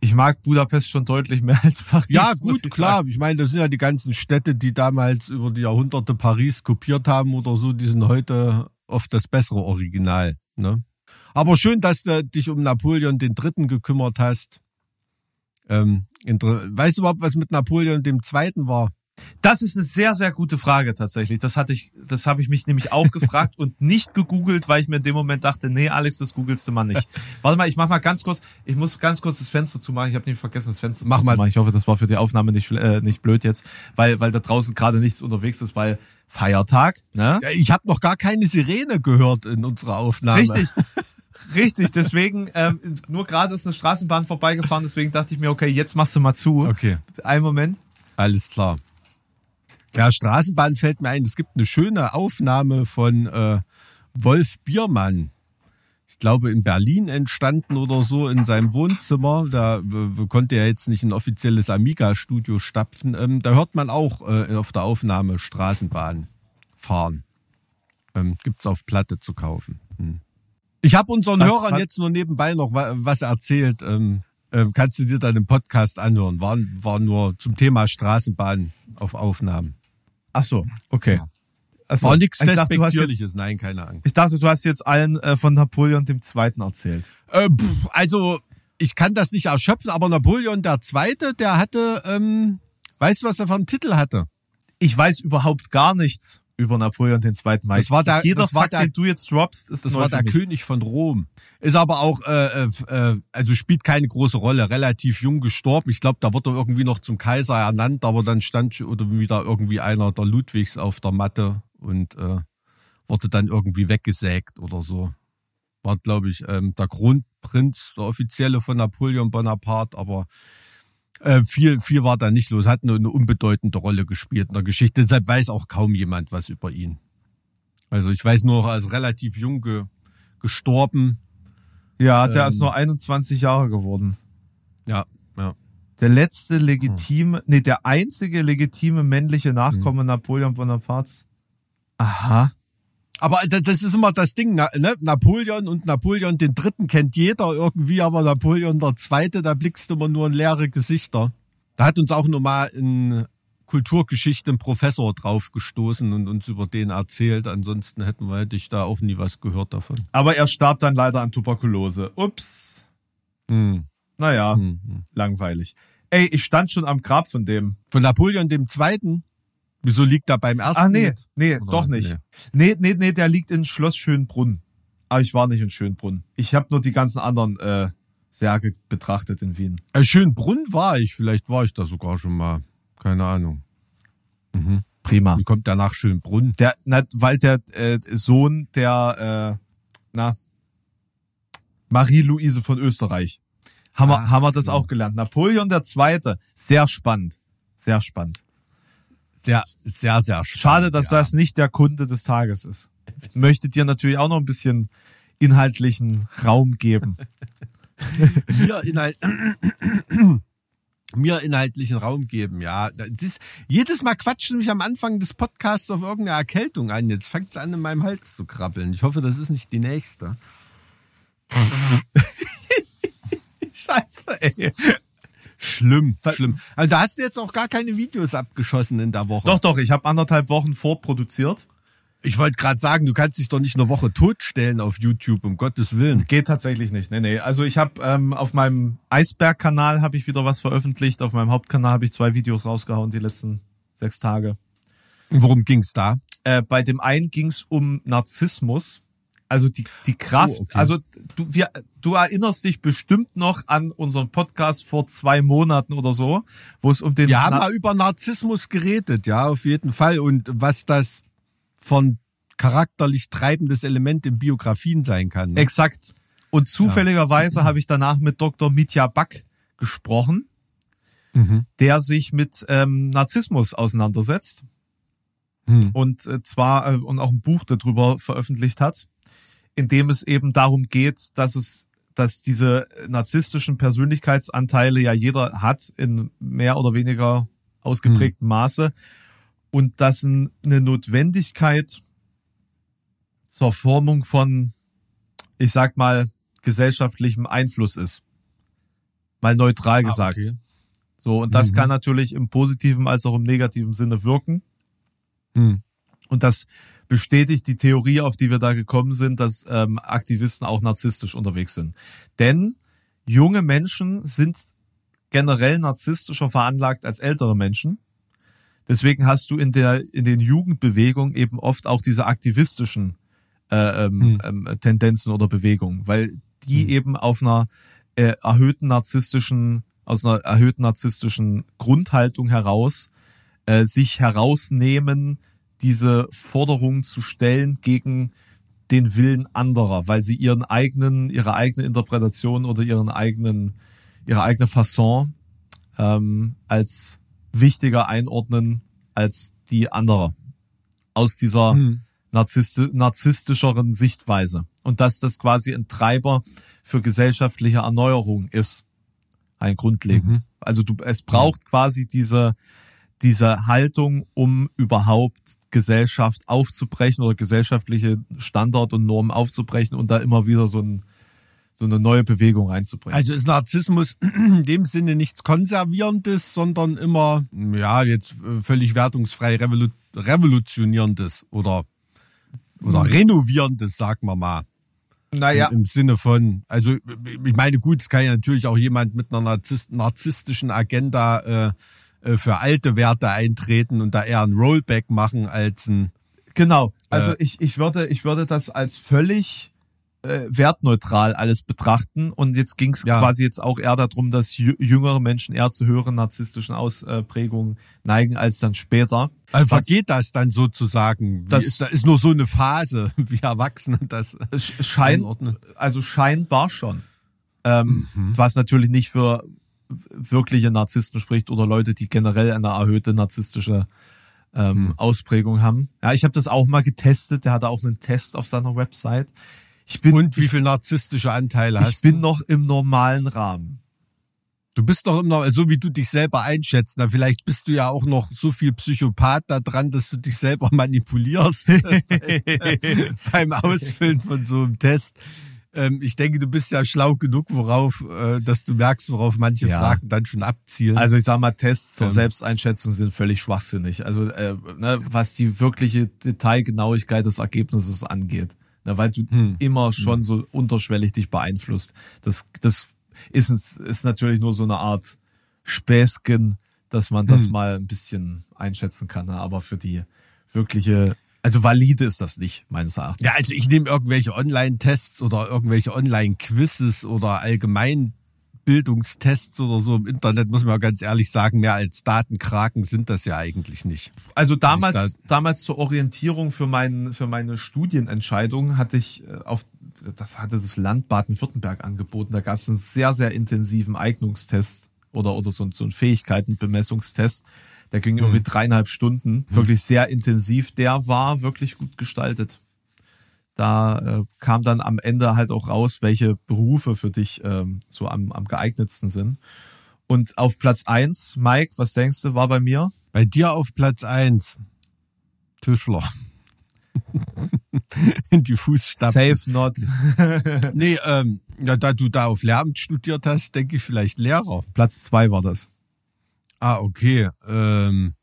ich mag Budapest schon deutlich mehr als Paris. Ja, gut, ich klar. sagen. Ich meine, das sind ja die ganzen Städte, die damals über die Jahrhunderte Paris kopiert haben oder so, die sind heute oft das bessere Original. Ne? Aber schön, dass du dich um Napoleon den Dritten gekümmert hast. Ähm, weißt du überhaupt, was mit Napoleon dem Zweiten war? Das ist eine sehr, sehr gute Frage tatsächlich. Das hatte ich, das habe ich mich nämlich auch gefragt und nicht gegoogelt, weil ich mir in dem Moment dachte, nee, Alex, das googelst du mal nicht. Warte mal, ich mach mal ganz kurz, ich muss ganz kurz das Fenster zumachen. Ich habe nämlich vergessen, das Fenster Mach mal. zuzumachen. Ich hoffe, das war für die Aufnahme nicht, äh, nicht blöd jetzt, weil, weil da draußen gerade nichts unterwegs ist, weil Feiertag, ne? Ja, Ich habe noch gar keine Sirene gehört in unserer Aufnahme. Richtig. Richtig, deswegen, ähm, nur gerade ist eine Straßenbahn vorbeigefahren, deswegen dachte ich mir, okay, jetzt machst du mal zu. Okay. Einen Moment. Alles klar. Ja, Straßenbahn fällt mir ein. Es gibt eine schöne Aufnahme von äh, Wolf Biermann. Ich glaube, in Berlin entstanden oder so in seinem Wohnzimmer. Da konnte er jetzt nicht ein offizielles Amiga-Studio stapfen. Ähm, da hört man auch äh, auf der Aufnahme Straßenbahn fahren. Ähm, gibt's auf Platte zu kaufen. Hm. Ich habe unseren Was- Hörern was- jetzt nur nebenbei noch wa- was erzählt. Ähm, ähm, kannst du dir dann im Podcast anhören. War, war nur zum Thema Straßenbahn auf Aufnahmen. Ach so, okay. Ach so. War nichts Despektierliches, nein, keine Angst. ich dachte, du hast jetzt allen äh, von Napoleon dem Zweiten erzählt. Äh, pff, also, ich kann das nicht erschöpfen, aber Napoleon der Zweite, der hatte, ähm, weißt du, was er für einen Titel hatte? Ich weiß überhaupt gar nichts über Napoleon den Zweiten. Mike. Das war der- Jeder das war Fakt, der- den du jetzt droppst, ist Das war der mich. König von Rom. Ist aber auch, äh, äh, äh, also spielt keine große Rolle. Relativ jung gestorben. Ich glaube, da wurde er irgendwie noch zum Kaiser ernannt, aber dann stand oder wieder irgendwie einer der Ludwigs auf der Matte und äh, wurde dann irgendwie weggesägt oder so. War, glaube ich, ähm, der Kronprinz, der offizielle von Napoleon Bonaparte, aber äh, viel, viel war da nicht los. Hat nur eine unbedeutende Rolle gespielt in der Geschichte. Deshalb weiß auch kaum jemand was über ihn. Also ich weiß nur, er ist relativ jung ge gestorben. Ja, der Ähm, ist nur 21 Jahre geworden. Ja, ja. Der letzte legitime, nee, der einzige legitime männliche Nachkomme Napoleon Bonapartes. Aha. Aber da- das ist immer das Ding, ne? Napoleon und Napoleon den Dritten kennt jeder irgendwie, aber Napoleon der Zweite, da blickst du immer nur in leere Gesichter. Da hat uns auch nochmal ein Kulturgeschichte ein Professor drauf gestoßen und uns über den erzählt. Ansonsten hätten wir, hätte ich da auch nie was gehört davon. Aber er starb dann leider an Tuberkulose. Ups. Hm. Naja, Hm. langweilig. Ey, ich stand schon am Grab von dem. Von Napoleon dem Zweiten? Wieso liegt er beim ersten? Ah, nee, nee, Oder? doch nicht. Nee, nee, nee, der liegt in Schloss Schönbrunn. Aber ich war nicht in Schönbrunn. Ich habe nur die ganzen anderen äh, Särge betrachtet in Wien. Äh, Schönbrunn war ich. Vielleicht war ich da sogar schon mal. Keine Ahnung. Prima. Wie kommt der nach Schönbrunn? Der, na, weil der äh, Sohn der, äh, na, Marie-Louise von Österreich. Haben wir, Ach haben wir das so. auch gelernt. Napoleon der Zweite. Sehr spannend. Sehr spannend. Sehr, sehr, sehr spannend. Schade, dass ja. das nicht der Kunde des Tages ist. Möchte dir natürlich auch noch ein bisschen inhaltlichen Raum geben. mir, inhalt mir inhaltlichen Raum geben, ja. Ist, jedes Mal quatscht mich am Anfang des Podcasts auf irgendeine Erkältung an. Jetzt fängt es an, in meinem Hals zu krabbeln. Ich hoffe, das ist nicht die nächste. Scheiße, ey. Schlimm, schlimm. Also da hast du jetzt auch gar keine Videos abgeschossen in der Woche. Doch, doch, ich habe anderthalb Wochen vorproduziert. Ich wollte gerade sagen, du kannst dich doch nicht eine Woche totstellen auf YouTube, um Gottes Willen. Geht tatsächlich nicht. Nee, nee. Also ich habe ähm, auf meinem Eisberg-Kanal habe ich wieder was veröffentlicht. Auf meinem Hauptkanal habe ich zwei Videos rausgehauen die letzten sechs Tage. Und worum ging's da? Äh, bei dem einen ging es um Narzissmus. Also die, die Kraft, Oh, okay. also du, wir, du erinnerst dich bestimmt noch an unseren Podcast vor zwei Monaten oder so, wo es um den Wir haben Na- mal über Narzissmus geredet, ja, auf jeden Fall. Und was das von charakterlich treibendes Element in Biografien sein kann. Ne? Exakt. Und zufälligerweise habe ich danach mit Dr. Mitya Back gesprochen, Mhm. der sich mit ähm, Narzissmus auseinandersetzt Hm. und äh, zwar äh, und auch ein Buch darüber veröffentlicht hat, in dem es eben darum geht, dass es dass diese narzisstischen Persönlichkeitsanteile ja jeder hat in mehr oder weniger ausgeprägtem Maße und dass ein, eine Notwendigkeit zur Formung von, ich sag mal, gesellschaftlichem Einfluss ist. Mal neutral Ah, gesagt. okay. So, und das Mhm. kann natürlich im positiven als auch im negativen Sinne wirken. Hm. Und das bestätigt die Theorie, auf die wir da gekommen sind, dass ähm, Aktivisten auch narzisstisch unterwegs sind. Denn junge Menschen sind generell narzisstischer veranlagt als ältere Menschen. Deswegen hast du in der in den Jugendbewegungen eben oft auch diese aktivistischen äh, ähm, ähm, Tendenzen oder Bewegungen, weil die eben auf einer äh, erhöhten narzisstischen aus einer erhöhten narzisstischen Grundhaltung heraus äh, sich herausnehmen, diese Forderungen zu stellen gegen den Willen anderer, weil sie ihren eigenen, ihre eigene Interpretation oder ihren eigenen, ihre eigene Fasson ähm, als wichtiger einordnen als die anderer. Aus dieser Hm. narzissti narzisstischeren Sichtweise. Und dass das quasi ein Treiber für gesellschaftliche Erneuerung ist. Ein grundlegend. Also du, es braucht quasi diese, diese Haltung, um überhaupt Gesellschaft aufzubrechen oder gesellschaftliche Standard und Normen aufzubrechen und da immer wieder so, ein, so eine neue Bewegung reinzubringen. Also ist Narzissmus in dem Sinne nichts Konservierendes, sondern immer, ja, jetzt äh, völlig wertungsfrei revolu revolutionierendes oder, oder renovierendes, sagen wir mal. naja, Im Sinne von, also ich meine, gut, es kann ja natürlich auch jemand mit einer narzisst, narzisstischen Agenda äh, äh, für alte Werte eintreten und da eher ein Rollback machen als ein Genau. Also Äh, ich, ich würde ich würde das als völlig äh, wertneutral alles betrachten und jetzt ging es Ja. quasi jetzt auch eher darum, dass jü- jüngere Menschen eher zu höheren narzisstischen Ausprägungen neigen als dann später. Also Was- vergeht das dann sozusagen? Wie Das- ist, da ist nur so eine Phase, wie Erwachsene das Sch- Schein, einordnen. also scheinbar schon. Ähm, Mhm. Was natürlich nicht für wirkliche Narzissten spricht oder Leute, die generell eine erhöhte narzisstische ähm, Mhm. Ausprägung haben. Ja, ich habe das auch mal getestet. Der hatte auch einen Test auf seiner Website. Ich bin, Und wie viel narzisstische Anteile ich hast bin noch im normalen Rahmen. du? bist doch immer, so wie du dich selber einschätzt, na, vielleicht bist du ja auch noch so viel Psychopath da dran, dass du dich selber manipulierst beim Ausfüllen von so einem Test. Ähm, ich denke, du bist ja schlau genug, worauf, äh, dass du merkst, worauf manche Ja. Fragen dann schon abzielen. Also ich sag mal, Tests zur Ähm. Selbsteinschätzung sind völlig schwachsinnig. Also äh, ne, was die wirkliche Detailgenauigkeit des Ergebnisses angeht. Ne, weil du Hm. immer schon so unterschwellig dich beeinflusst. Das, das ist, ist natürlich nur so eine Art Späßchen, dass man Hm. das mal ein bisschen einschätzen kann. Ne? Aber für die wirkliche, also valide ist das nicht, meines Erachtens. Ja, also ich nehme irgendwelche Online-Tests oder irgendwelche Online-Quizzes oder Allgemeinbildungstests oder so im Internet, muss man ja ganz ehrlich sagen, mehr als Datenkraken sind das ja eigentlich nicht. Also damals, Also damals zur Orientierung für, mein, für meine Studienentscheidung hatte ich äh, auf, das hatte das Land Baden-Württemberg angeboten. Da gab es einen sehr, sehr intensiven Eignungstest oder, oder so, so einen Fähigkeitenbemessungstest. Der ging irgendwie dreieinhalb Stunden, wirklich sehr intensiv. Der war wirklich gut gestaltet. Da äh, kam dann am Ende halt auch raus, welche Berufe für dich ähm, so am, am geeignetsten sind. Und auf Platz eins, Mike, was denkst du, war bei mir? Bei dir auf Platz eins Tischler. In die Fußstapfen. Safe not. Nee, ähm, ja, da du da auf Lehramt studiert hast, denke ich vielleicht Lehrer. Platz zwei war das. Ah, okay. Ähm,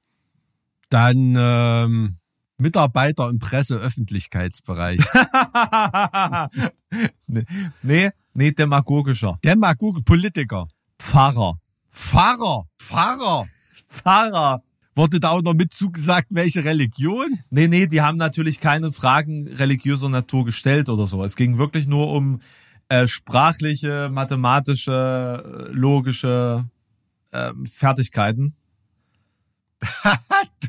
dann ähm, Mitarbeiter im Presse-Öffentlichkeitsbereich. nee, nee, demagogischer. Demagoge, Politiker. Pfarrer. Pfarrer. Pfarrer. Pfarrer. Wurde da auch noch mit zugesagt, welche Religion? Nee, nee, die haben natürlich keine Fragen religiöser Natur gestellt oder so. Es ging wirklich nur um äh, sprachliche, mathematische, äh, logische ähm, Fertigkeiten.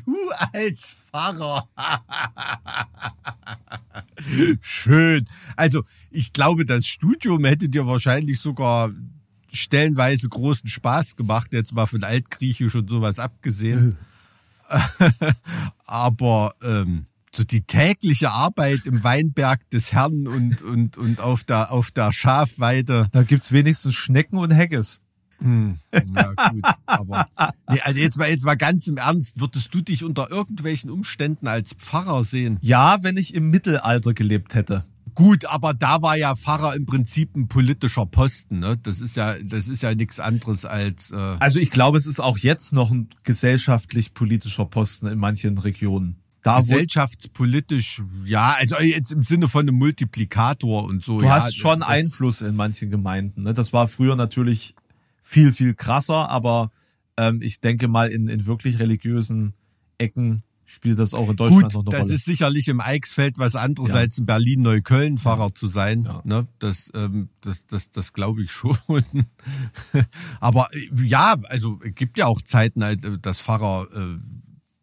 Du als Pfarrer. Schön. Also, ich glaube, das Studium hätte dir wahrscheinlich sogar stellenweise großen Spaß gemacht, jetzt mal von Altgriechisch und sowas abgesehen. Aber ähm, so die tägliche Arbeit im Weinberg des Herrn und, und, und auf der, auf der Schafweide. Da gibt's wenigstens Schnecken und Haggis. Ja, gut, aber nee, also jetzt mal, jetzt mal ganz im Ernst, würdest du dich unter irgendwelchen Umständen als Pfarrer sehen? Ja, wenn ich im Mittelalter gelebt hätte. Gut, aber da war ja Pfarrer im Prinzip ein politischer Posten, ne? Das ist ja, das ist ja nichts anderes als äh, Also ich glaube, es ist auch jetzt noch ein gesellschaftlich-politischer Posten in manchen Regionen. Da gesellschaftspolitisch, ja, also jetzt im Sinne von einem Multiplikator und so. Du ja, hast schon Einfluss in manchen Gemeinden. Ne? Das war früher natürlich viel, viel krasser, aber ähm, ich denke mal, in, in wirklich religiösen Ecken spielt das auch in Deutschland Gut, noch eine das Rolle. ist sicherlich im Eichsfeld was anderes Ja. als in Berlin-Neukölln Pfarrer zu sein. Ja. Ne? Das, ähm, das, das, das glaube ich schon. Aber äh, ja, also es gibt ja auch Zeiten, halt, äh, dass Pfarrer äh,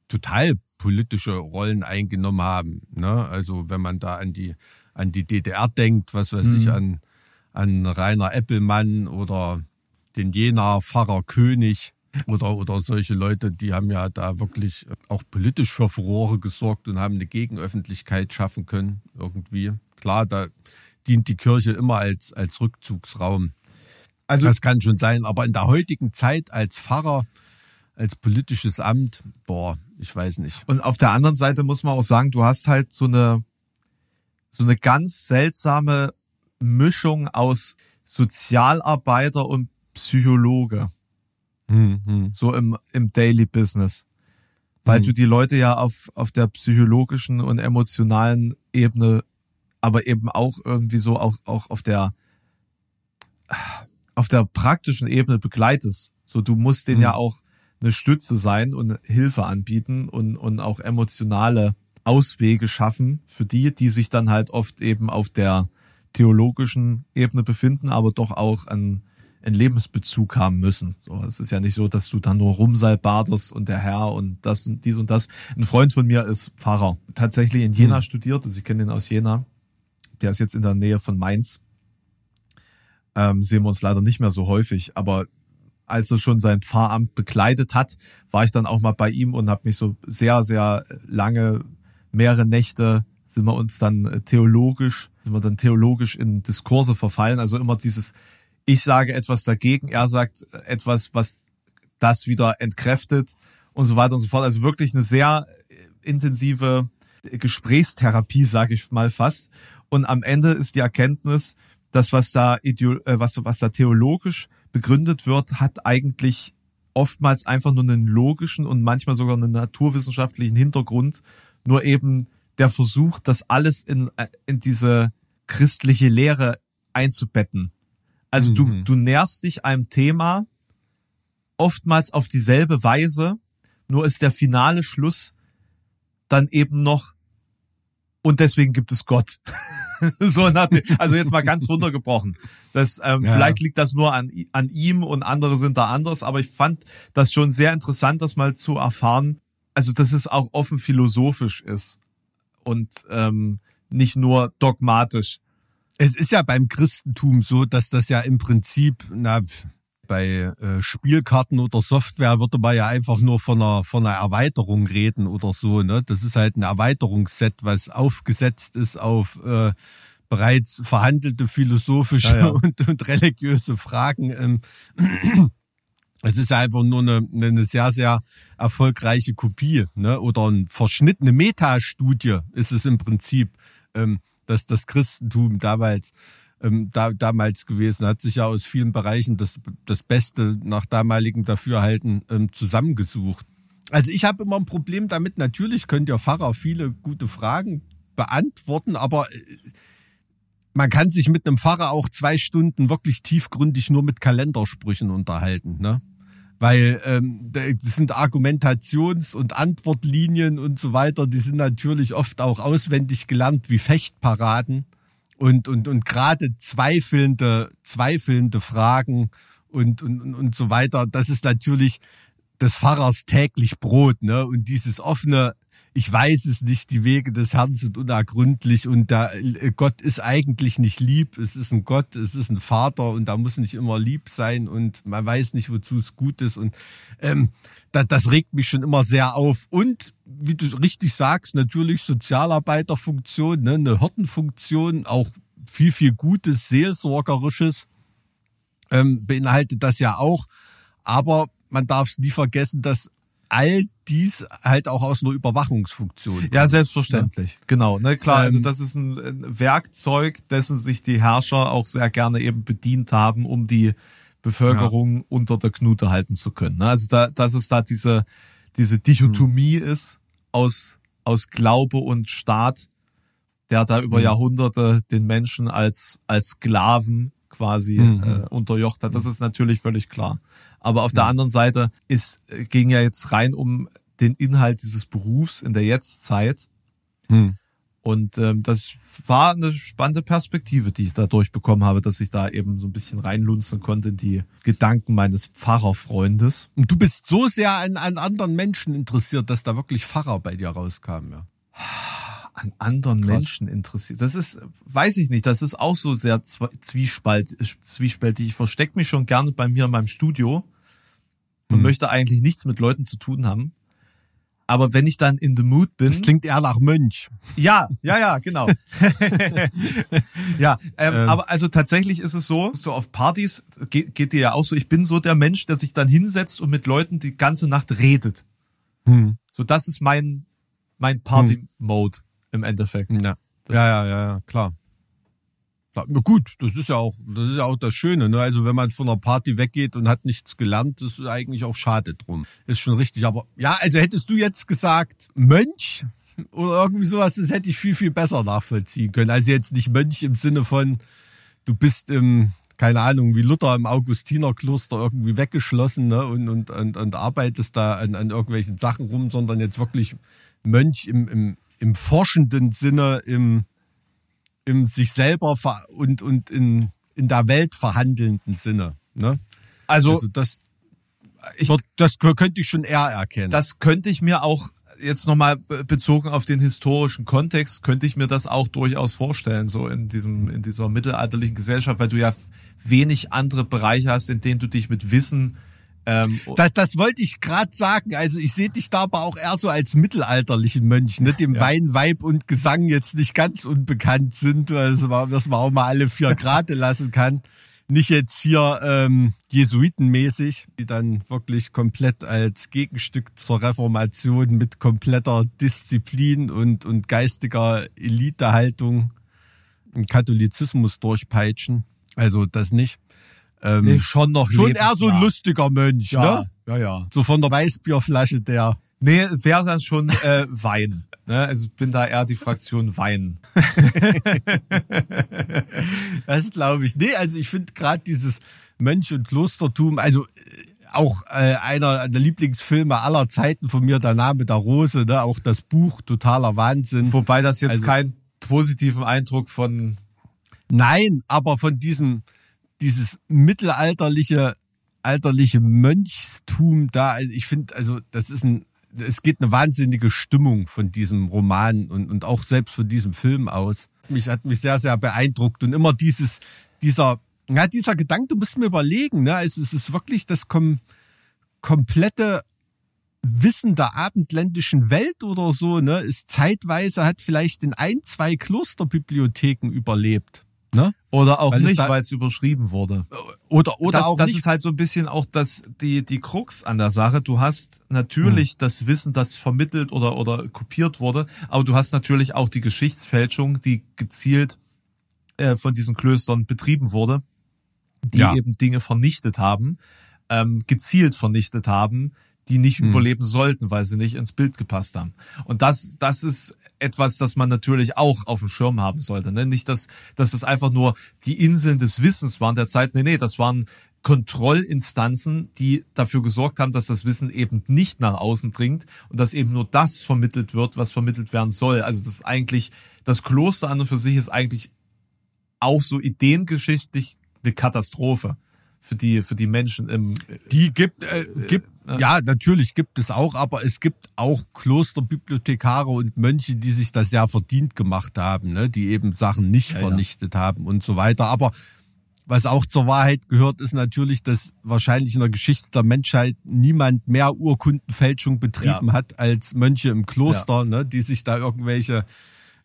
total politische Rollen eingenommen haben. Ne? Also wenn man da an die an die DDR denkt, was weiß Mhm. ich, an, an Rainer Eppelmann oder den Jenaer Pfarrer König oder, oder solche Leute, die haben ja da wirklich auch politisch für Furore gesorgt und haben eine Gegenöffentlichkeit schaffen können, irgendwie. Klar, da dient die Kirche immer als, als Rückzugsraum. also Das kann schon sein, aber in der heutigen Zeit als Pfarrer, als politisches Amt, boah, ich weiß nicht. und auf der anderen Seite muss man auch sagen, du hast halt so eine so eine ganz seltsame Mischung aus Sozialarbeiter und Psychologe. so im, im Daily Business. Weil du die Leute ja auf, auf der psychologischen und emotionalen Ebene, aber eben auch irgendwie so auch, auch auf der, auf der praktischen Ebene begleitest. So, du musst denen ja auch eine Stütze sein und Hilfe anbieten und, und auch emotionale Auswege schaffen für die, die sich dann halt oft eben auf der theologischen Ebene befinden, aber doch auch einen, einen Lebensbezug haben müssen. So, es ist ja nicht so, dass du dann nur rumsalbartest und der Herr und das und dies und das. Ein Freund von mir ist Pfarrer, tatsächlich in Jena studiert, also ich kenne den aus Jena. Der ist jetzt in der Nähe von Mainz. Ähm, sehen wir uns leider nicht mehr so häufig, aber als er schon sein Pfarramt bekleidet hat, war ich dann auch mal bei ihm und habe mich so sehr, sehr lange, mehrere Nächte sind wir uns dann äh, theologisch, sind wir dann theologisch in Diskurse verfallen. Also immer dieses, ich sage etwas dagegen, er sagt etwas, was das wieder entkräftet und so weiter und so fort. Also wirklich eine sehr äh, intensive Gesprächstherapie, sage ich mal fast. Und am Ende ist die Erkenntnis, das, was da, ideo äh, was, was da theologisch begründet wird, hat eigentlich oftmals einfach nur einen logischen und manchmal sogar einen naturwissenschaftlichen Hintergrund. Nur eben der Versuch, das alles in, äh, in diese christliche Lehre einzubetten. Also mhm. du, du näherst dich einem Thema oftmals auf dieselbe Weise, nur ist der finale Schluss dann eben noch und deswegen gibt es Gott. so nach dem, also jetzt mal ganz runtergebrochen. Das, ähm, ja. Vielleicht liegt das nur an, an ihm und andere sind da anders, aber ich fand das schon sehr interessant, das mal zu erfahren. Also, dass es auch offen philosophisch ist und ähm, nicht nur dogmatisch. Es ist ja beim Christentum so, dass das ja im Prinzip, na, bei äh, Spielkarten oder Software würde man ja einfach nur von einer, von einer Erweiterung reden oder so. Ne? Das ist halt ein Erweiterungsset, was aufgesetzt ist auf äh, bereits verhandelte philosophische ja, ja. Und, und religiöse Fragen. Ähm, es ist einfach nur eine, eine sehr, sehr erfolgreiche Kopie ne? oder eine Metastudie ist es im Prinzip, ähm, dass das Christentum damals ähm, da, damals gewesen, hat sich ja aus vielen Bereichen das, das Beste nach damaligem Dafürhalten ähm, zusammengesucht. Also ich habe immer ein Problem damit, natürlich könnt ihr Pfarrer viele gute Fragen beantworten, aber äh, man kann sich mit einem Pfarrer auch zwei Stunden wirklich tiefgründig nur mit Kalendersprüchen unterhalten, ne? Weil ähm, das sind Argumentations- und Antwortlinien und so weiter, die sind natürlich oft auch auswendig gelernt wie Fechtparaden und, und, und gerade zweifelnde, zweifelnde Fragen und, und, und so weiter, das ist natürlich des Pfarrers täglich Brot, ne? Und dieses offene, ich weiß es nicht, die Wege des Herrn sind unergründlich und da, äh, Gott ist eigentlich nicht lieb, es ist ein Gott, es ist ein Vater und da muss nicht immer lieb sein und man weiß nicht, wozu es gut ist. Und ähm, das, das regt mich schon immer sehr auf. Und wie du richtig sagst, natürlich Sozialarbeiterfunktion, ne, eine Hirtenfunktion, auch viel, viel Gutes, Seelsorgerisches ähm, beinhaltet das ja auch. Aber man darf es nie vergessen, dass all dies halt auch aus einer Überwachungsfunktion. Ja, selbstverständlich. Ja. Genau. Ne, klar, also ähm, also das ist ein, Werkzeug, dessen sich die Herrscher auch sehr gerne eben bedient haben, um die Bevölkerung ja. unter der Knute halten zu können. Ne? Also da, dass es da diese, diese Dichotomie hm. ist aus, aus Glaube und Staat, der da über hm. Jahrhunderte den Menschen als, als Sklaven quasi mhm. äh, unterjocht hat. Das ist natürlich völlig klar. Aber auf der anderen Seite ist, ging ja jetzt rein um den Inhalt dieses Berufs in der Jetztzeit. Mhm. Und ähm, das war eine spannende Perspektive, die ich dadurch bekommen habe, dass ich da eben so ein bisschen reinlunzen konnte in die Gedanken meines Pfarrerfreundes. Und du bist so sehr an, an anderen Menschen interessiert, dass da wirklich Pfarrer bei dir rauskamen, ja. An anderen Krass. Menschen interessiert. Das ist, weiß ich nicht, das ist auch so sehr zwiespalt, zwiespältig. Ich verstecke mich schon gerne bei mir in meinem Studio und hm. möchte eigentlich nichts mit Leuten zu tun haben. Aber wenn ich dann in the mood bin. Das klingt eher nach Mönch. Ja, ja, ja, genau. ja, ähm, ähm. aber also tatsächlich ist es so, so auf Partys geht, geht dir ja auch so, ich bin so der Mensch, der sich dann hinsetzt und mit Leuten die ganze Nacht redet. Hm. So, das ist mein, mein Party-Mode im Endeffekt. Ja. ja, ja, ja, ja, klar. Ja, gut, das ist ja auch, das ist ja auch das Schöne. Ne? Also wenn man von einer Party weggeht und hat nichts gelernt, ist eigentlich auch schade drum. Ist schon richtig. Aber ja, also hättest du jetzt gesagt Mönch oder irgendwie sowas, das hätte ich viel, viel besser nachvollziehen können. Also jetzt nicht Mönch im Sinne von, du bist im, keine Ahnung, wie Luther im Augustinerkloster irgendwie weggeschlossen ne? und, und, und, und arbeitest da an, an irgendwelchen Sachen rum, sondern jetzt wirklich Mönch im, im, im forschenden Sinne, im im sich selber und, und in, in der Welt verhandelnden Sinne. Ne? Also, also das, ich, das könnte ich schon eher erkennen. Das könnte ich mir auch jetzt nochmal bezogen auf den historischen Kontext, könnte ich mir das auch durchaus vorstellen, so in diesem, in dieser mittelalterlichen Gesellschaft, weil du ja wenig andere Bereiche hast, in denen du dich mit Wissen ähm, das, das wollte ich gerade sagen. Also ich sehe dich da aber auch eher so als mittelalterlichen Mönch, ne? dem ja. Wein, Weib und Gesang jetzt nicht ganz unbekannt sind, also, dass man auch mal alle vier Grade lassen kann. Nicht jetzt hier ähm, Jesuitenmäßig, die dann wirklich komplett als Gegenstück zur Reformation mit kompletter Disziplin und, und geistiger Elitehaltung einen Katholizismus durchpeitschen. Also das nicht. Ähm, Nee, schon noch schon eher so ein lebensnah. lustiger Mönch, Ja, ne? ja, ja. So von der Weißbierflasche der. Nee, wäre dann schon äh, Wein. Ne? Also ich bin da eher die Fraktion Wein. Das glaube ich. Nee, also ich finde gerade dieses Mönch- und Klostertum, also äh, auch äh, einer der Lieblingsfilme aller Zeiten von mir, der Name der Rose, ne? auch das Buch, totaler Wahnsinn. Wobei das jetzt Also- keinen positiven Eindruck von Nein, aber von diesem, dieses mittelalterliche, alterliche Mönchstum da, also ich finde, also das ist ein, es geht eine wahnsinnige Stimmung von diesem Roman und, und auch selbst von diesem Film aus. Mich hat mich sehr, sehr beeindruckt und immer dieses, dieser, ja, dieser Gedanke, du musst mir überlegen, ne, also es ist wirklich das kom komplette Wissen der abendländischen Welt oder so, ne, ist zeitweise, hat vielleicht in ein, zwei Klosterbibliotheken überlebt. Ne? oder auch Weil nicht, weil es überschrieben wurde. Oder, oder das, auch das nicht. ist halt so ein bisschen auch das, die, die Krux an der Sache. Du hast Hm. natürlich das Wissen, das vermittelt oder, oder kopiert wurde, aber du hast natürlich auch die Geschichtsfälschung, die gezielt äh, von diesen Klöstern betrieben wurde, die Ja. eben Dinge vernichtet haben, ähm, gezielt vernichtet haben, die nicht Hm. überleben sollten, weil sie nicht ins Bild gepasst haben. Und das, das ist etwas, das man natürlich auch auf dem Schirm haben sollte. Ne? Nicht, dass, dass es einfach nur die Inseln des Wissens waren der Zeit. Nee, nee, das waren Kontrollinstanzen, die dafür gesorgt haben, dass das Wissen eben nicht nach außen dringt und dass eben nur das vermittelt wird, was vermittelt werden soll. Also das ist eigentlich, das Kloster an und für sich ist eigentlich auch so ideengeschichtlich eine Katastrophe für die, für die Menschen im, Die gibt, äh, gibt, ja, natürlich gibt es auch, aber es gibt auch Klosterbibliothekare und Mönche, die sich das ja verdient gemacht haben, ne? die eben Sachen nicht Ja, ja. vernichtet haben und so weiter. Aber was auch zur Wahrheit gehört, ist natürlich, dass wahrscheinlich in der Geschichte der Menschheit niemand mehr Urkundenfälschung betrieben Ja. hat als Mönche im Kloster, ne? die sich da irgendwelche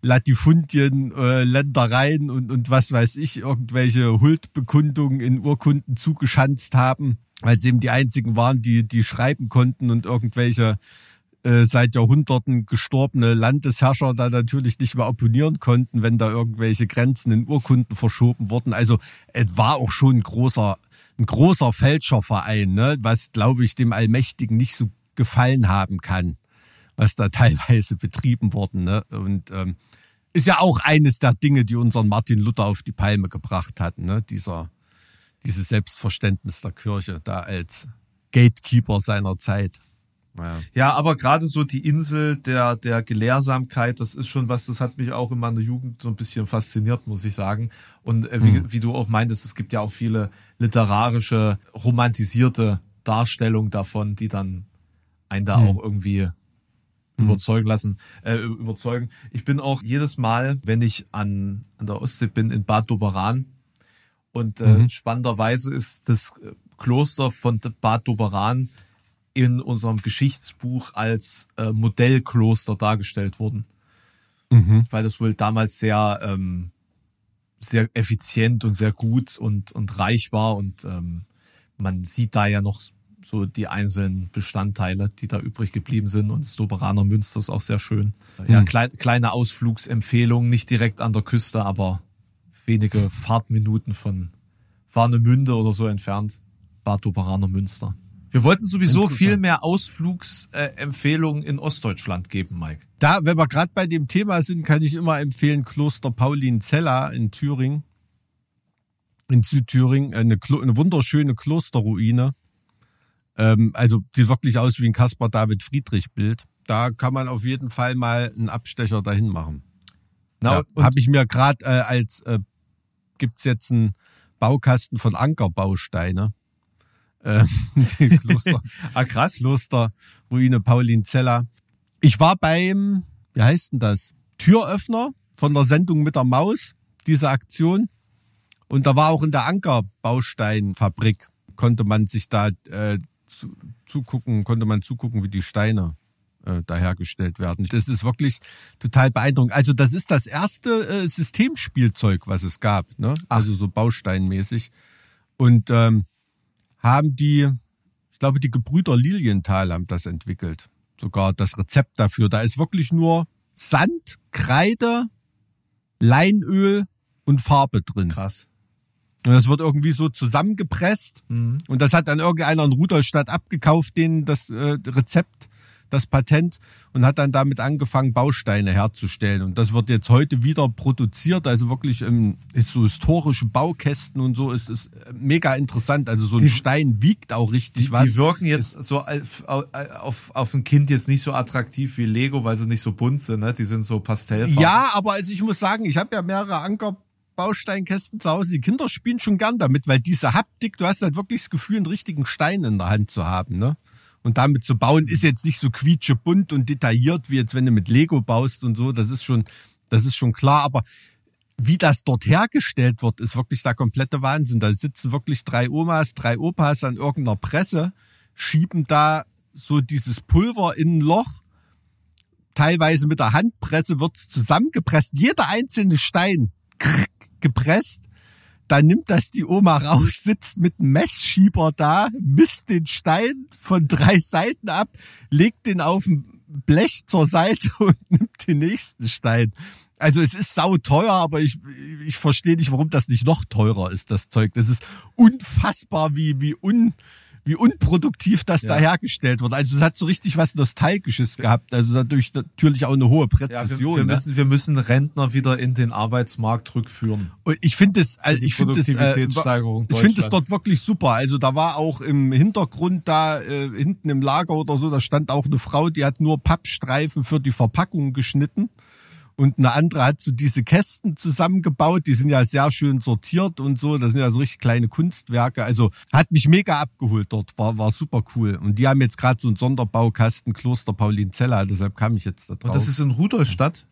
Latifundien, äh, Ländereien und, und was weiß ich, irgendwelche Huldbekundungen in Urkunden zugeschanzt haben, weil sie eben die einzigen waren, die, die schreiben konnten und irgendwelche äh, seit Jahrhunderten gestorbene Landesherrscher da natürlich nicht mehr opponieren konnten, wenn da irgendwelche Grenzen in Urkunden verschoben wurden. Also es war auch schon ein großer, ein großer Fälscherverein, ne? was, glaube ich, dem Allmächtigen nicht so gefallen haben kann, was da teilweise betrieben worden. Ne? Und ähm, ist ja auch eines der Dinge, die unseren Martin Luther auf die Palme gebracht hatten, ne? dieser, dieses Selbstverständnis der Kirche da als Gatekeeper seiner Zeit. Ja. Ja, aber gerade so die Insel der, der Gelehrsamkeit, das ist schon was, das hat mich auch in meiner Jugend so ein bisschen fasziniert, muss ich sagen. Und äh, wie, wie du auch meintest, es gibt ja auch viele literarische, romantisierte Darstellungen davon, die dann einen da auch irgendwie überzeugen lassen, äh, überzeugen. Ich bin auch jedes Mal, wenn ich an, an der Ostsee bin, in Bad Doberan und äh, spannenderweise ist das äh, Kloster von Bad Doberan in unserem Geschichtsbuch als äh, Modellkloster dargestellt worden. Weil das wohl damals sehr, ähm, sehr effizient und sehr gut und, und reich war und ähm, man sieht da ja noch so die einzelnen Bestandteile, die da übrig geblieben sind und das Doberaner Münster ist auch sehr schön. Ja, klei kleine Ausflugsempfehlung, nicht direkt an der Küste, aber wenige Fahrtminuten von Warnemünde oder so entfernt. Bad Doberaner Münster. Wir wollten sowieso viel mehr Ausflugsempfehlungen in Ostdeutschland geben, Mike. Da, wenn wir gerade bei dem Thema sind, kann ich immer empfehlen Kloster Paulinzella in Thüringen, in Südthüringen, eine, eine wunderschöne Klosterruine. Ähm, also sieht wirklich aus wie ein Caspar David Friedrich Bild. Da kann man auf jeden Fall mal einen Abstecher dahin machen. Na, ja, Habe ich mir gerade äh, als äh, gibt's jetzt einen Baukasten von Ankerbausteine. Äh, die Kloster, ah, krass. Klosterruine Paulinzella. Ich war beim, wie heißt denn das? Türöffner von der Sendung mit der Maus, diese Aktion. Und da war auch in der Ankerbausteinfabrik, konnte man sich da äh, zu, zugucken, konnte man zugucken, wie die Steine äh, da hergestellt werden. Das ist wirklich total beeindruckend. Also das ist das erste äh, Systemspielzeug, was es gab, ne? Also so bausteinmäßig. Und ähm, haben die, ich glaube, die Gebrüder Lilienthal haben das entwickelt. Sogar das Rezept dafür. Da ist wirklich nur Sand, Kreide, Leinöl und Farbe drin. Krass. Und das wird irgendwie so zusammengepresst. Mhm. Und das hat dann irgendeiner in Rudolstadt abgekauft, denen das äh, Rezept, das Patent, und hat dann damit angefangen, Bausteine herzustellen. Und das wird jetzt heute wieder produziert, also wirklich im, ist so historische Baukästen und so. Es ist mega interessant. Also so ein Die- Stein wiegt auch richtig Die, was. die wirken jetzt so auf, auf, auf ein Kind jetzt nicht so attraktiv wie Lego, weil sie nicht so bunt sind, ne? Die sind so pastellfarben. Ja, aber also ich muss sagen, ich habe ja mehrere Anker. Bausteinkästen zu Hause. Die Kinder spielen schon gern damit, weil diese Haptik, du hast halt wirklich das Gefühl, einen richtigen Stein in der Hand zu haben, ne? Und damit zu bauen ist jetzt nicht so quietschebunt und detailliert, wie jetzt wenn du mit Lego baust und so. Das ist schon, das ist schon klar. Aber wie das dort hergestellt wird, ist wirklich der komplette Wahnsinn. Da sitzen wirklich drei Omas, drei Opas an irgendeiner Presse, schieben da so dieses Pulver in ein Loch. Teilweise mit der Handpresse wird's zusammengepresst. Jeder einzelne Stein krrk, gepresst. Dann nimmt das die Oma raus, sitzt mit einem Messschieber da, misst den Stein von drei Seiten ab, legt den auf ein Blech zur Seite und nimmt den nächsten Stein. Also es ist sau teuer, aber ich, ich verstehe nicht, warum das nicht noch teurer ist, das Zeug. Das ist unfassbar, wie, wie un, wie unproduktiv das Ja. da hergestellt wird. Also es hat so richtig was Nostalgisches gehabt. Also dadurch natürlich auch eine hohe Ja, wir, Präzision. wir, ne? müssen, wir müssen Rentner wieder in den Arbeitsmarkt rückführen. Und ich finde es, also ich finde es, äh, ich finde es dort wirklich super. Also da war auch im Hintergrund da äh, hinten im Lager oder so, da stand auch eine Frau, die hat nur Pappstreifen für die Verpackung geschnitten. Und eine andere hat so diese Kästen zusammengebaut, die sind ja sehr schön sortiert und so, das sind ja so richtig kleine Kunstwerke. Also hat mich mega abgeholt dort, war, war super cool. Und die haben jetzt gerade so einen Sonderbaukasten Kloster Paulinzella, deshalb kam ich jetzt da drauf. Und das ist in Rudolstadt?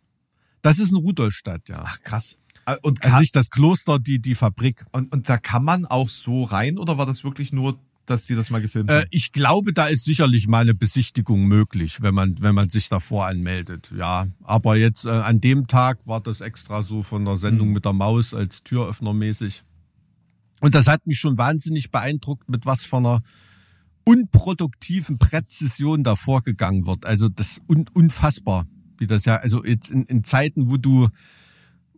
das ist in Rudolstadt, ja. Ach krass. Äh, Und, Also nicht das Kloster, die, die Fabrik. und, und da kann man auch so rein oder war das wirklich nur, dass die das mal gefilmt Äh, haben? ich glaube, da ist sicherlich mal eine Besichtigung möglich, wenn man, wenn man sich davor anmeldet. Ja, aber jetzt äh, an dem Tag war das extra so von der Sendung mit der Maus als Türöffner mäßig. Und das hat mich schon wahnsinnig beeindruckt, mit was von einer unproduktiven Präzision da vorgegangen wird. Also das ist un, unfassbar, wie das ja, also jetzt in, in Zeiten, wo du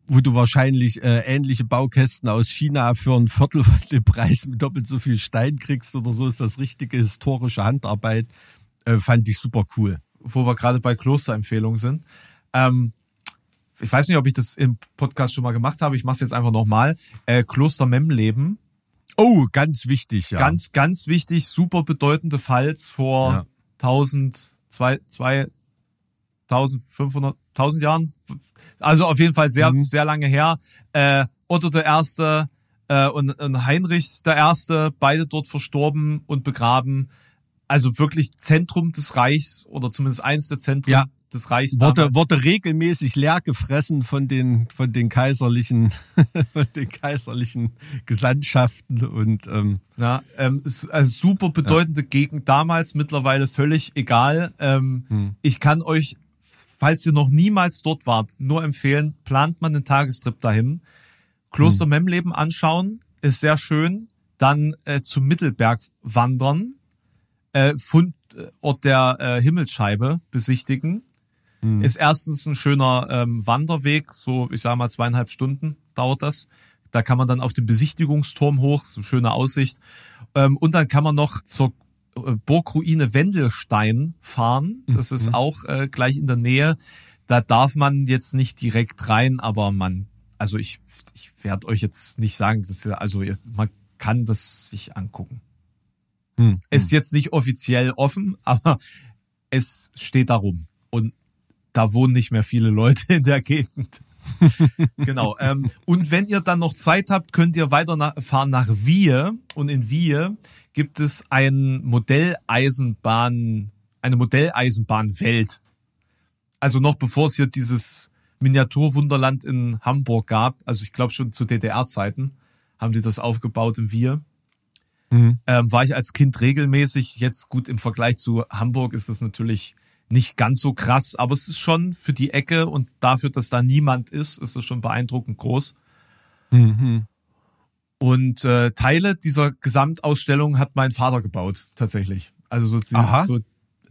wo du wahrscheinlich äh, ähnliche Baukästen aus China für ein Viertel von dem Preis mit doppelt so viel Stein kriegst oder so, ist das richtige historische Handarbeit. Äh, fand ich super cool. wo wir gerade bei Klosterempfehlungen sind. Ähm, ich weiß nicht, ob ich das im Podcast schon mal gemacht habe. Ich mache es jetzt einfach nochmal. Äh, Kloster Memleben. Oh, ganz wichtig, ja. Ganz, ganz wichtig. Super bedeutende Pfalz vor Ja. 1000, zwei, zwei, 1500, 1000 Jahren. Also auf jeden Fall sehr, Mhm. sehr lange her. Äh, Otto der Erste äh, und, und Heinrich der Erste, beide dort verstorben und begraben. Also wirklich Zentrum des Reichs oder zumindest eins der Zentren Ja. des Reichs. wurde, wurde regelmäßig leer gefressen von den, von den kaiserlichen, von den kaiserlichen Gesandtschaften und, ähm, Ja, ähm, also super bedeutende Gegend damals, mittlerweile völlig egal. Ähm, Hm. Ich kann euch, falls ihr noch niemals dort wart, nur empfehlen, plant man einen Tagestrip dahin. Kloster Hm. Memleben anschauen, ist sehr schön. Dann äh, zum Mittelberg wandern, äh, Fundort der äh, Himmelsscheibe besichtigen. Hm. Ist erstens ein schöner ähm, Wanderweg, so ich sage mal zweieinhalb Stunden dauert das. Da kann man dann auf den Besichtigungsturm hoch, so schöne Aussicht. Ähm, und dann kann man noch zur äh, Burgruine Wendelstein fahren. Das ist auch äh, gleich in der Nähe. Da darf man jetzt nicht direkt rein, aber man, also ich, ich werde euch jetzt nicht sagen, dass ihr, also jetzt, man kann das sich angucken. hm. Ist jetzt nicht offiziell offen, aber es steht darum. Und da wohnen nicht mehr viele Leute in der Gegend. genau. Ähm, und wenn ihr dann noch Zeit habt, könnt ihr weiter nach, fahren nach Wiehe. Und in Wiehe gibt es ein Modelleisenbahn, eine Modelleisenbahnwelt. Also noch bevor es hier dieses Miniaturwunderland in Hamburg gab, also ich glaube schon zu DDR-Zeiten, haben die das aufgebaut in Wiehe. Mhm. Ähm, war ich als Kind regelmäßig. Jetzt gut im Vergleich zu Hamburg ist das natürlich nicht ganz so krass, aber es ist schon für die Ecke und dafür, dass da niemand ist, ist es schon beeindruckend groß. Mhm. Und äh, Teile dieser Gesamtausstellung hat mein Vater gebaut, tatsächlich. Also so, die, Aha. so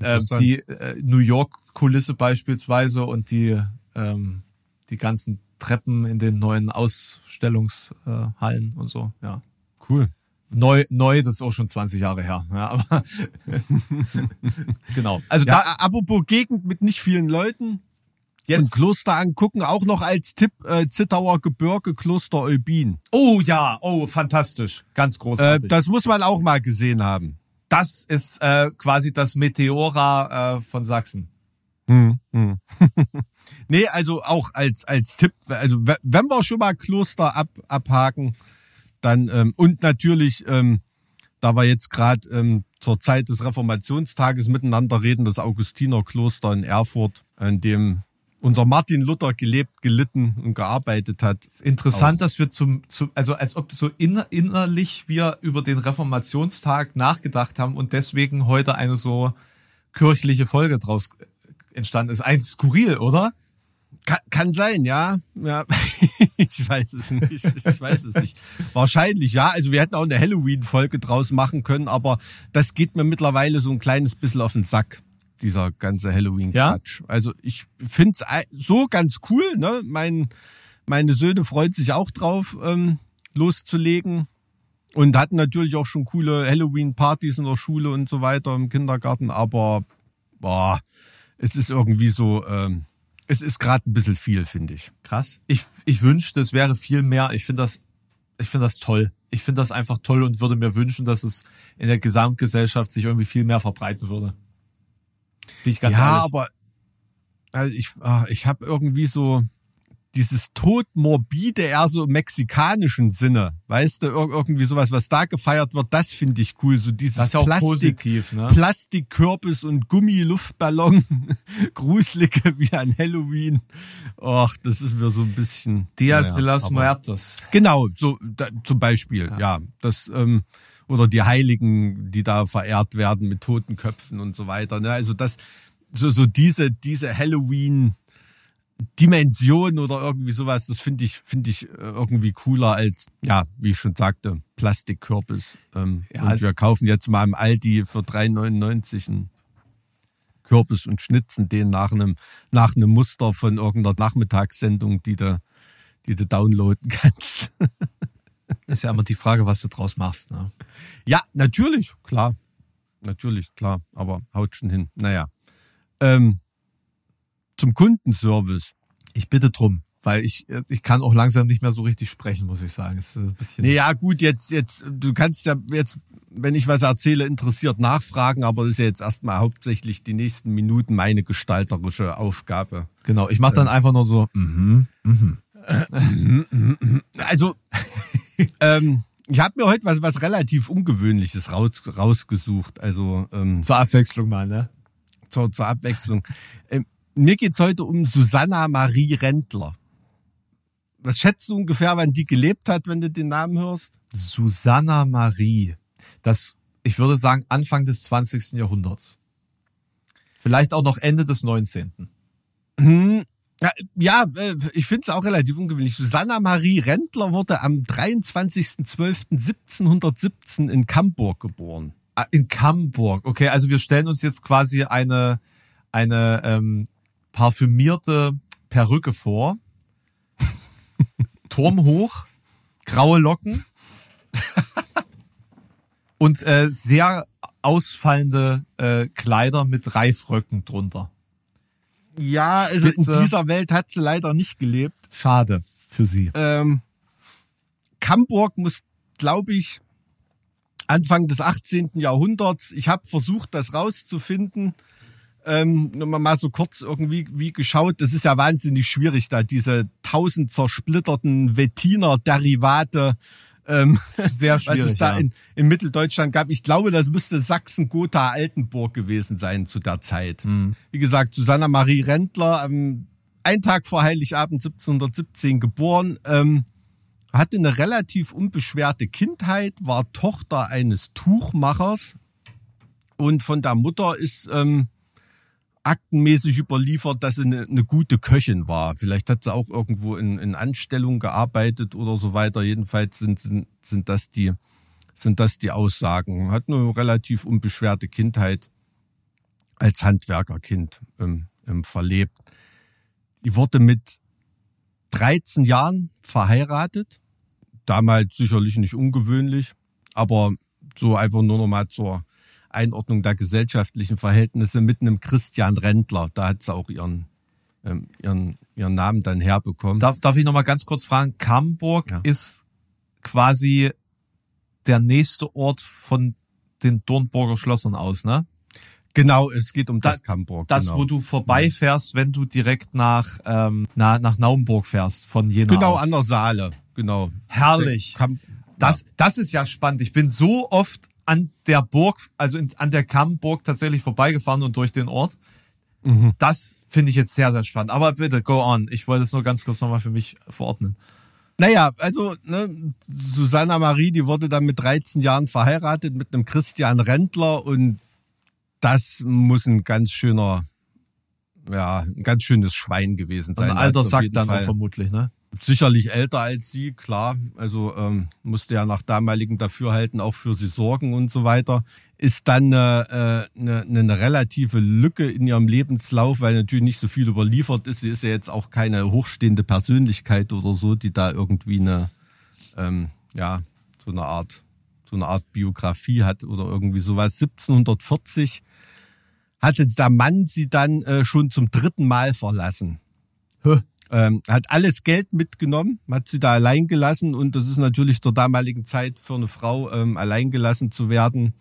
äh, die äh, New York-Kulisse beispielsweise und die ähm, die ganzen Treppen in den neuen Ausstellungshallen und so, ja. Cool. Neu, neu, das ist auch schon 20 Jahre her. Ja, aber genau. Also Ja, da, apropos Gegend mit nicht vielen Leuten. Und jetzt. Kloster angucken, auch noch als Tipp äh, Zittauer Gebirge, Kloster Eubin. Oh ja, oh, fantastisch. Ganz Äh, großartig. das muss man auch mal gesehen haben. das ist äh, quasi das Meteora äh, von Sachsen. Hm, hm. nee, also auch als, als Tipp, also we- wenn wir schon mal Kloster ab, abhaken, dann ähm, und natürlich, ähm, da wir jetzt gerade ähm, zur Zeit des Reformationstages miteinander reden, das Augustinerkloster in Erfurt, an dem unser Martin Luther gelebt, gelitten und gearbeitet hat. Interessant, dass wir zum, zum also als ob so inner, innerlich wir über den Reformationstag nachgedacht haben und deswegen heute eine so kirchliche Folge draus entstanden ist. Eigentlich skurril, oder? Kann, kann sein, ja. ja. ich weiß es nicht. Ich weiß es nicht. Wahrscheinlich, ja. Also wir hätten auch eine Halloween-Folge draus machen können, aber das geht mir mittlerweile so ein kleines bisschen auf den Sack, dieser ganze Halloween-Quatsch. Also ich find's ei- so ganz cool, ne? Mein, meine Söhne freuen sich auch drauf, ähm, loszulegen. Und hatten natürlich auch schon coole Halloween-Partys in der Schule und so weiter im Kindergarten, aber boah, es ist irgendwie so, ähm, es ist gerade ein bisschen viel, finde ich. Krass. Ich, ich wünschte, es wäre viel mehr. Ich finde das, ich finde das toll. Ich finde das einfach toll und würde mir wünschen, dass es in der Gesamtgesellschaft sich irgendwie viel mehr verbreiten würde. Bin ich ganz ja, ehrlich. aber also ich, ah, ich habe irgendwie so dieses Todmorbide eher so im mexikanischen Sinne. Weißt du, ir- irgendwie sowas, was da gefeiert wird, das finde ich cool. So dieses das ist ja auch Plastik, positiv, ne? Plastikkürbis und Gummiluftballon, gruselige wie an Halloween. Ach, das ist mir so ein bisschen. Dias naja, de los Muertos. Genau, so da, zum Beispiel, ja. das ähm, oder die Heiligen, die da verehrt werden mit toten Köpfen und so weiter. Ne? Also das, so so diese diese Halloween Dimension oder irgendwie sowas, das finde ich finde ich äh, irgendwie cooler als ja, wie ich schon sagte, Plastikkürbis. Ähm, Ja, und also- wir kaufen jetzt mal im Aldi für 3,99 einen Kürbis und schnitzen den nach einem nach einem Muster von irgendeiner Nachmittagssendung, die du die du downloaden kannst. Ist ja immer die Frage, was du draus machst, ne? Ja, natürlich, klar. Natürlich, klar. Aber haut schon hin. Naja. Ähm, zum Kundenservice. Ich bitte drum, weil ich, ich kann auch langsam nicht mehr so richtig sprechen, muss ich sagen. Ist ein bisschen. Naja, gut, jetzt, jetzt, du kannst ja jetzt, wenn ich was erzähle, interessiert nachfragen, aber das ist ja jetzt erstmal hauptsächlich die nächsten Minuten meine gestalterische Aufgabe. Genau, ich mache dann einfach nur so, mhm, mhm. Also, ähm, ich habe mir heute was, was relativ Ungewöhnliches raus, rausgesucht. Also, ähm, Zur Abwechslung mal, ne? zur, zur Abwechslung. Ähm, mir geht's heute um Susanna Marie Rendler. Was schätzt du ungefähr, wann die gelebt hat, wenn du den Namen hörst? Susanna Marie. Das, ich würde sagen, Anfang des 20. Jahrhunderts. Vielleicht auch noch Ende des 19. Hm, ja, äh, ich finde es auch relativ ungewöhnlich. Susanna Marie Rendler wurde am 23.12.1717 in Camburg geboren. Ah, In Camburg. Okay, also wir stellen uns jetzt quasi eine, eine ähm, parfümierte Perücke vor. Turm hoch, graue Locken und äh, sehr ausfallende äh, Kleider mit Reifröcken drunter. Ja, also Spitze. in dieser Welt hat sie leider nicht gelebt. Schade für sie. Ähm, Camburg muss, glaube ich, Anfang des 18. Jahrhunderts. Ich habe versucht, das rauszufinden. Ähm, nur mal- so kurz irgendwie wie geschaut. Das ist ja wahnsinnig schwierig, da diese tausend zersplitterten Wettiner-Derivate, ähm, Sehr was es da ja. in, in Mitteldeutschland gab. Ich glaube, das müsste Sachsen-Gotha-Altenburg gewesen sein zu der Zeit. Hm. Wie gesagt, Susanna Marie Rendler, ähm, ein Tag vor Heiligabend 1717 geboren, ähm, hatte eine relativ unbeschwerte Kindheit, war Tochter eines Tuchmachers und von der Mutter ist ähm, aktenmäßig überliefert, dass sie eine, eine gute Köchin war. Vielleicht hat sie auch irgendwo in, in Anstellung gearbeitet oder so weiter. Jedenfalls sind, sind, sind, das die, sind das die Aussagen. Hat eine relativ unbeschwerte Kindheit als Handwerkerkind ähm, ähm, verlebt. Die wurde mit 13 Jahren verheiratet. Damals sicherlich nicht ungewöhnlich, aber so einfach nur noch mal zur Einordnung der gesellschaftlichen Verhältnisse mit einem Christian Rendler. Da hat sie auch ihren, ähm, ihren, ihren Namen dann herbekommen. Darf, darf ich noch mal ganz kurz fragen? Kamburg Ja. ist quasi der nächste Ort von den Dornburger Schlössern aus, ne? Genau, es geht um das, Das- Kamburg. Das, genau. wo du vorbeifährst, wenn du direkt nach, ähm, na, nach Naumburg fährst, von Jena Genau, aus. an der Saale. Genau. Herrlich. Kam, Das, das ist ja spannend. Ich bin so oft an der Burg, also in, an der Kammburg tatsächlich vorbeigefahren und durch den Ort. Mhm. Das finde ich jetzt sehr, sehr spannend. Aber bitte, go on. Ich wollte es nur ganz kurz nochmal für mich verordnen. Naja, also ne, Susanna Marie, die wurde dann mit 13 Jahren verheiratet mit einem Christian Rendler und das muss ein ganz schöner, ja, ein ganz schönes Schwein gewesen sein. Ein alter Also Sack dann vermutlich, ne? Sicherlich älter als sie, klar. Also ähm, musste ja nach damaligem Dafürhalten auch für sie sorgen und so weiter. Ist dann eine, äh, eine, eine relative Lücke in ihrem Lebenslauf, weil natürlich nicht so viel überliefert ist. Sie ist ja jetzt auch keine hochstehende Persönlichkeit oder so, die da irgendwie eine, ähm, ja, so eine Art, so eine Art Biografie hat oder irgendwie sowas. 1740 hatte der Mann sie dann äh, schon zum dritten Mal verlassen Hä? Ähm, hat alles Geld mitgenommen, hat sie da allein gelassen und das ist natürlich zur damaligen Zeit für eine Frau ähm, allein gelassen zu werden,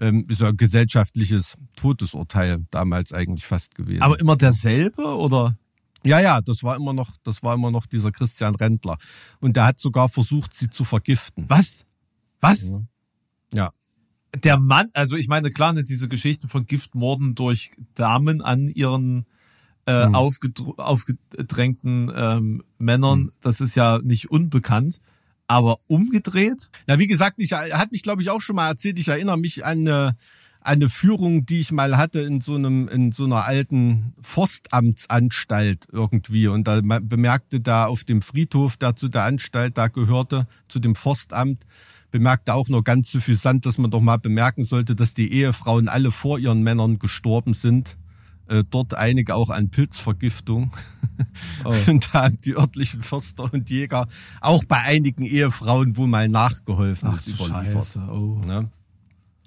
ähm, ist ja ein gesellschaftliches Todesurteil damals eigentlich fast gewesen. Aber immer derselbe oder? ja, ja, das war immer noch, das war immer noch dieser Christian Rendler und der hat sogar versucht, sie zu vergiften. Was? Was? Ja, Der Mann, also ich meine, klar, ne, diese Geschichten von Giftmorden durch Damen an ihren äh, Mhm. aufgedr- aufgedrängten ähm, Männern, Mhm. das ist ja nicht unbekannt. Aber umgedreht? Na, wie gesagt, ich hat mich, glaube ich, auch schon mal erzählt. Ich erinnere mich an eine, eine Führung, die ich mal hatte in so einem, in so einer alten Forstamtsanstalt irgendwie. Und da bemerkte da auf dem Friedhof, der zu der Anstalt da gehörte, zu dem Forstamt, bemerkte auch nur ganz suffisant, dass man doch mal bemerken sollte, dass die Ehefrauen alle vor ihren Männern gestorben sind. Äh, dort einige auch an Pilzvergiftung. Oh. Und da haben die örtlichen Förster und Jäger auch bei einigen Ehefrauen wohl mal nachgeholfen, Ach ist überliefert. Scheiße. Oh. Ne?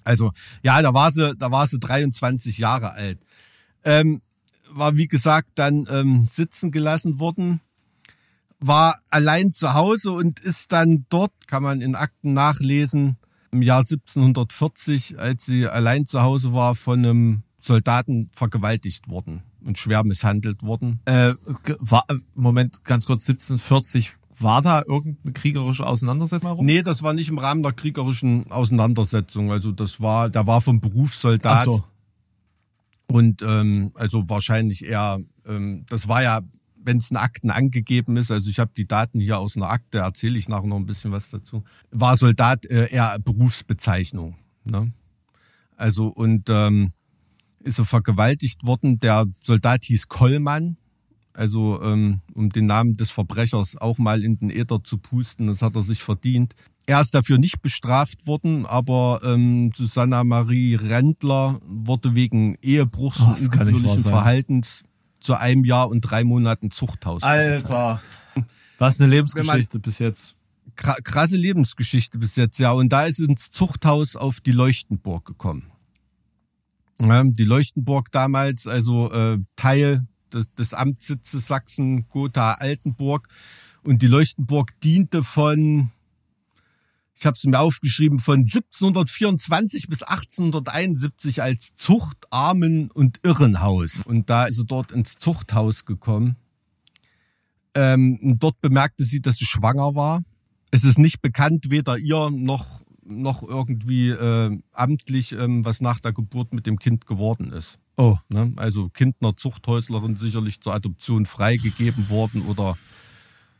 Also, ja, da war sie, da war sie 23 Jahre alt. Ähm, war, wie gesagt, dann ähm, sitzen gelassen worden, war allein zu Hause und ist dann dort, kann man in Akten nachlesen, im Jahr 1740, als sie allein zu Hause war, von einem Soldaten vergewaltigt worden und schwer misshandelt worden. Äh, war, äh, Moment, ganz kurz, 1740, war da irgendeine kriegerische Auseinandersetzung herum? Nee, das war nicht im Rahmen der kriegerischen Auseinandersetzung. Also das war, der war vom Ach Berufssoldat. so. Und ähm, also wahrscheinlich eher, ähm, das war ja, wenn es in Akten angegeben ist, also ich habe die Daten hier aus einer Akte, erzähle ich nachher noch ein bisschen was dazu, war Soldat äh, eher Berufsbezeichnung. Ne? Also und ähm, ist er vergewaltigt worden. Der Soldat hieß Kollmann. Also ähm, um den Namen des Verbrechers auch mal in den Äther zu pusten, das hat er sich verdient. Er ist dafür nicht bestraft worden, aber ähm, Susanna Marie Rendler wurde wegen Ehebruchs Oh, und ungebührlichen sein. Verhaltens zu einem Jahr und drei Monaten Zuchthaus. Alter. Was eine Lebensgeschichte bis jetzt. Kra- krasse Lebensgeschichte bis jetzt, ja. Und da ist ins Zuchthaus auf die Leuchtenburg gekommen. Ja, die Leuchtenburg damals, also äh, Teil des, Amtssitzes Sachsen-Gotha-Altenburg. Und die Leuchtenburg diente von, ich habe es mir aufgeschrieben, von 1724 bis 1871 als Zucht-, Armen- und Irrenhaus. Und da ist sie dort ins Zuchthaus gekommen. Ähm, dort bemerkte sie, dass sie schwanger war. Es ist nicht bekannt, weder ihr noch, noch irgendwie äh, amtlich, ähm, was nach der Geburt mit dem Kind geworden ist. Oh. Ne? Also Kind einer Zuchthäuslerin sicherlich zur Adoption freigegeben worden oder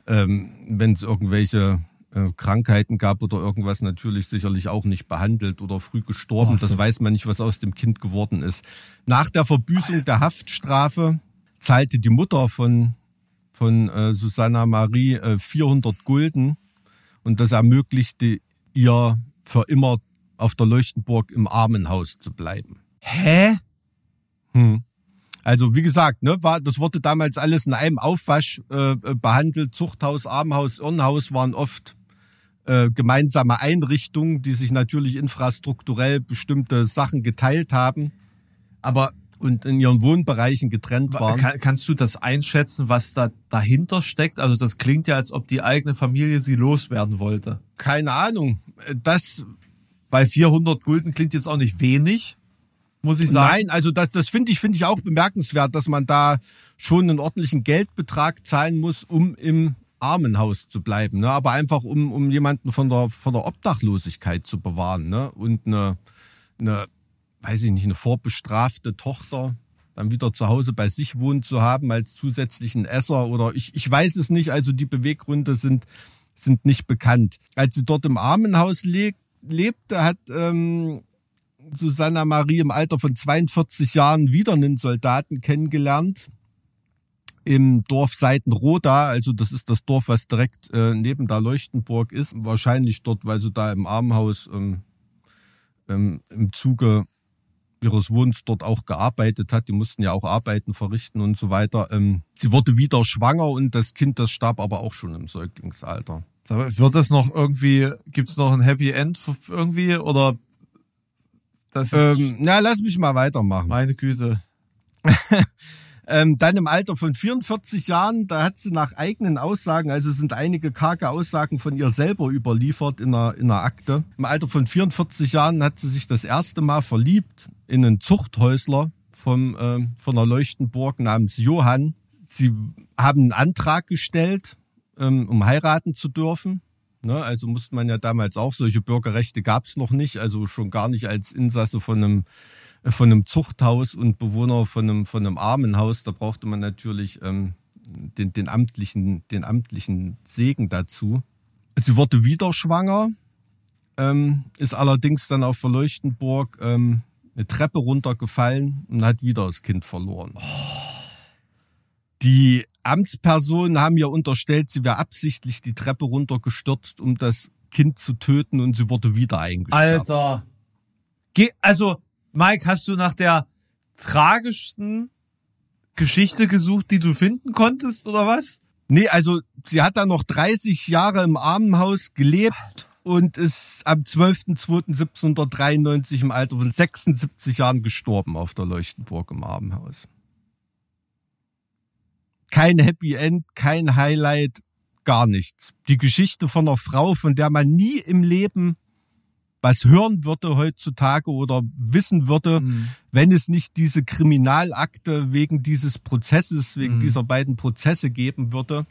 ähm, wenn es irgendwelche äh, Krankheiten gab oder irgendwas natürlich sicherlich auch nicht behandelt oder früh gestorben. Oh, das- weiß man nicht, was aus dem Kind geworden ist. Nach der Verbüßung der Haftstrafe zahlte die Mutter von, von äh, Susanna Marie äh, 400 Gulden und das ermöglichte ihr für immer auf der Leuchtenburg im Armenhaus zu bleiben. Hä? Hm. Also wie gesagt, ne, war, das wurde damals alles in einem Aufwasch äh, behandelt. Zuchthaus, Armenhaus, Irrenhaus waren oft äh, gemeinsame Einrichtungen, die sich natürlich infrastrukturell bestimmte Sachen geteilt haben Aber und in ihren Wohnbereichen getrennt waren. kann, kannst du das einschätzen, was da dahinter steckt? Also das klingt ja, als ob die eigene Familie sie loswerden wollte. Keine Ahnung. Das Weil 400 Gulden klingt jetzt auch nicht wenig, muss ich sagen. Nein, also das, das finde ich, finde ich auch bemerkenswert, dass man da schon einen ordentlichen Geldbetrag zahlen muss, um im Armenhaus zu bleiben. Ne? Aber einfach um, um jemanden von der, von der Obdachlosigkeit zu bewahren. Ne? Und eine, eine, weiß ich nicht, eine vorbestrafte Tochter dann wieder zu Hause bei sich wohnen zu haben als zusätzlichen Esser oder ich, ich weiß es nicht. Also die Beweggründe sind, sind nicht bekannt. Als sie dort im Armenhaus le lebte, hat ähm, Susanna Marie im Alter von 42 Jahren wieder einen Soldaten kennengelernt im Dorf Seitenroda, also das ist das Dorf, was direkt äh, neben der Leuchtenburg ist. Wahrscheinlich dort, weil sie da im Armenhaus ähm, ähm, im Zuge ihres Wohnens dort auch gearbeitet hat. Die mussten ja auch Arbeiten verrichten und so weiter. Ähm, sie wurde wieder schwanger und das Kind, das starb aber auch schon im Säuglingsalter. Wird das noch irgendwie, gibt's noch ein Happy End irgendwie oder das ist Ähm, na, lass mich mal weitermachen. meine Güte. Ähm, dann im Alter von 44 Jahren, da hat sie nach eigenen Aussagen, also sind einige karge Aussagen von ihr selber überliefert in einer, in einer Akte. Im Alter von 44 Jahren hat sie sich das erste Mal verliebt in einen Zuchthäusler vom, ähm, von der Leuchtenburg namens Johann. Sie haben einen Antrag gestellt, ähm, um heiraten zu dürfen. Ne, also musste man ja damals auch, solche Bürgerrechte gab es noch nicht, also schon gar nicht als Insasse von einem von einem Zuchthaus und Bewohner von einem, von einem Armenhaus, da brauchte man natürlich ähm, den, den, amtlichen, den amtlichen Segen dazu. Sie wurde wieder schwanger, ähm, ist allerdings dann auf Verleuchtenburg ähm, eine Treppe runtergefallen und hat wieder das Kind verloren. Die Amtspersonen haben ihr unterstellt, sie wäre absichtlich die Treppe runtergestürzt, um das Kind zu töten und sie wurde wieder eingesperrt. Alter. Geh, also, Mike, hast du nach der tragischsten Geschichte gesucht, die du finden konntest, oder was? Nee, also sie hat dann noch 30 Jahre im Armenhaus gelebt und ist am 12.02.1793 im Alter von 76 Jahren gestorben auf der Leuchtenburg im Armenhaus. Kein Happy End, kein Highlight, gar nichts. Die Geschichte von einer Frau, von der man nie im Leben was hören würde heutzutage oder wissen würde, wenn es nicht diese Kriminalakte wegen dieses Prozesses, wegen dieser beiden Prozesse geben würde.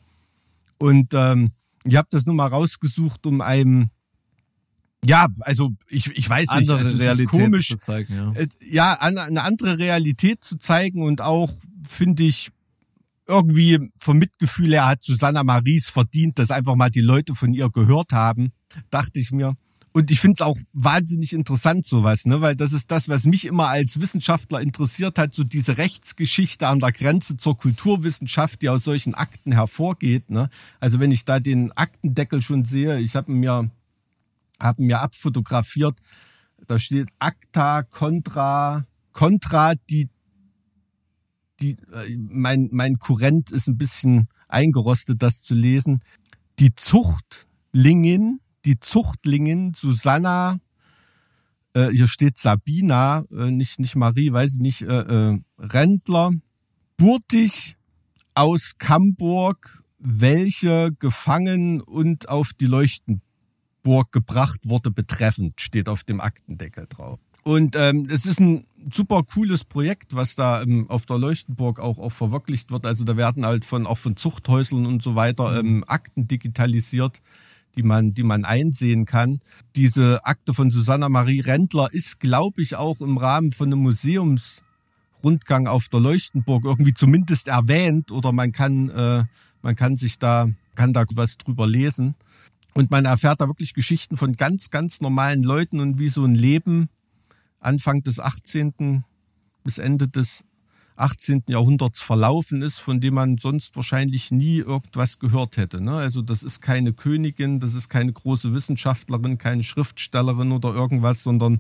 Und ähm, ich habe das nur mal rausgesucht, um einem, ja, also ich, ich weiß nicht, Andere also Realität komisch, zu zeigen, ja. äh, ja, an- eine andere Realität zu zeigen und auch, finde ich, irgendwie vom Mitgefühl her hat Susanna Maries verdient, dass einfach mal die Leute von ihr gehört haben, dachte ich mir. Und ich finde es auch wahnsinnig interessant, sowas, ne? Weil das ist das, was mich immer als Wissenschaftler interessiert hat, so diese Rechtsgeschichte an der Grenze zur Kulturwissenschaft, die aus solchen Akten hervorgeht. Ne? Also wenn ich da den Aktendeckel schon sehe, ich habe mir, hab mir abfotografiert, da steht Acta contra, contra die die, äh, mein, mein Kurrent ist ein bisschen eingerostet, das zu lesen. Die Zuchtlingin, die Zuchtlingin Susanna, äh, hier steht Sabina, äh, nicht, nicht Marie, weiß ich nicht, äh, äh, Rentler, Burtig aus Camburg, welche gefangen und auf die Leuchtenburg gebracht wurde, betreffend, steht auf dem Aktendeckel drauf. Und ähm, es ist ein super cooles Projekt, was da ähm, auf der Leuchtenburg auch, auch verwirklicht wird. Also da werden halt von auch von Zuchthäuslern und so weiter ähm, Akten digitalisiert, die man, die man einsehen kann. Diese Akte von Susanna Marie Rendler ist, glaube ich, auch im Rahmen von einem Museumsrundgang auf der Leuchtenburg irgendwie zumindest erwähnt oder man kann, äh, man kann sich da, kann da was drüber lesen. Und man erfährt da wirklich Geschichten von ganz, ganz normalen Leuten und wie so ein Leben Anfang des 18. bis Ende des 18. Jahrhunderts verlaufen ist, von dem man sonst wahrscheinlich nie irgendwas gehört hätte. Ne? Also das ist keine Königin, das ist keine große Wissenschaftlerin, keine Schriftstellerin oder irgendwas, sondern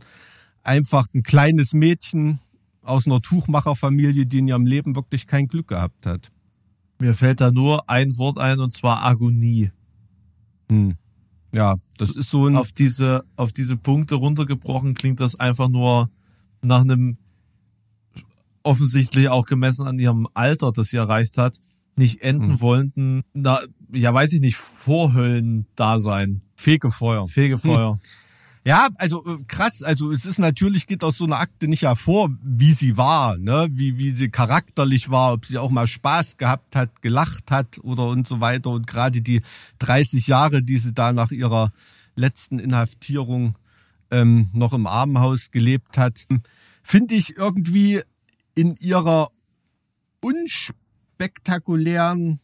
einfach ein kleines Mädchen aus einer Tuchmacherfamilie, die in ihrem Leben wirklich kein Glück gehabt hat. Mir fällt da nur ein Wort ein und zwar Agonie. Hm. Ja, das ist so ein. Auf diese, auf diese Punkte runtergebrochen klingt das einfach nur nach einem offensichtlich auch gemessen an ihrem Alter, das sie erreicht hat, nicht enden Hm. wollenden, na, ja weiß ich nicht, Vorhöllen-Dasein. Fegefeuer. Fegefeuer. Ja, also äh, krass. Also es ist natürlich, geht aus so einer Akte nicht hervor, wie sie war, ne? wie, wie sie charakterlich war, ob sie auch mal Spaß gehabt hat, gelacht hat oder und so weiter. Und gerade die 30 Jahre, die sie da nach ihrer letzten Inhaftierung ähm, noch im Armenhaus gelebt hat, finde ich irgendwie in ihrer unspektakulären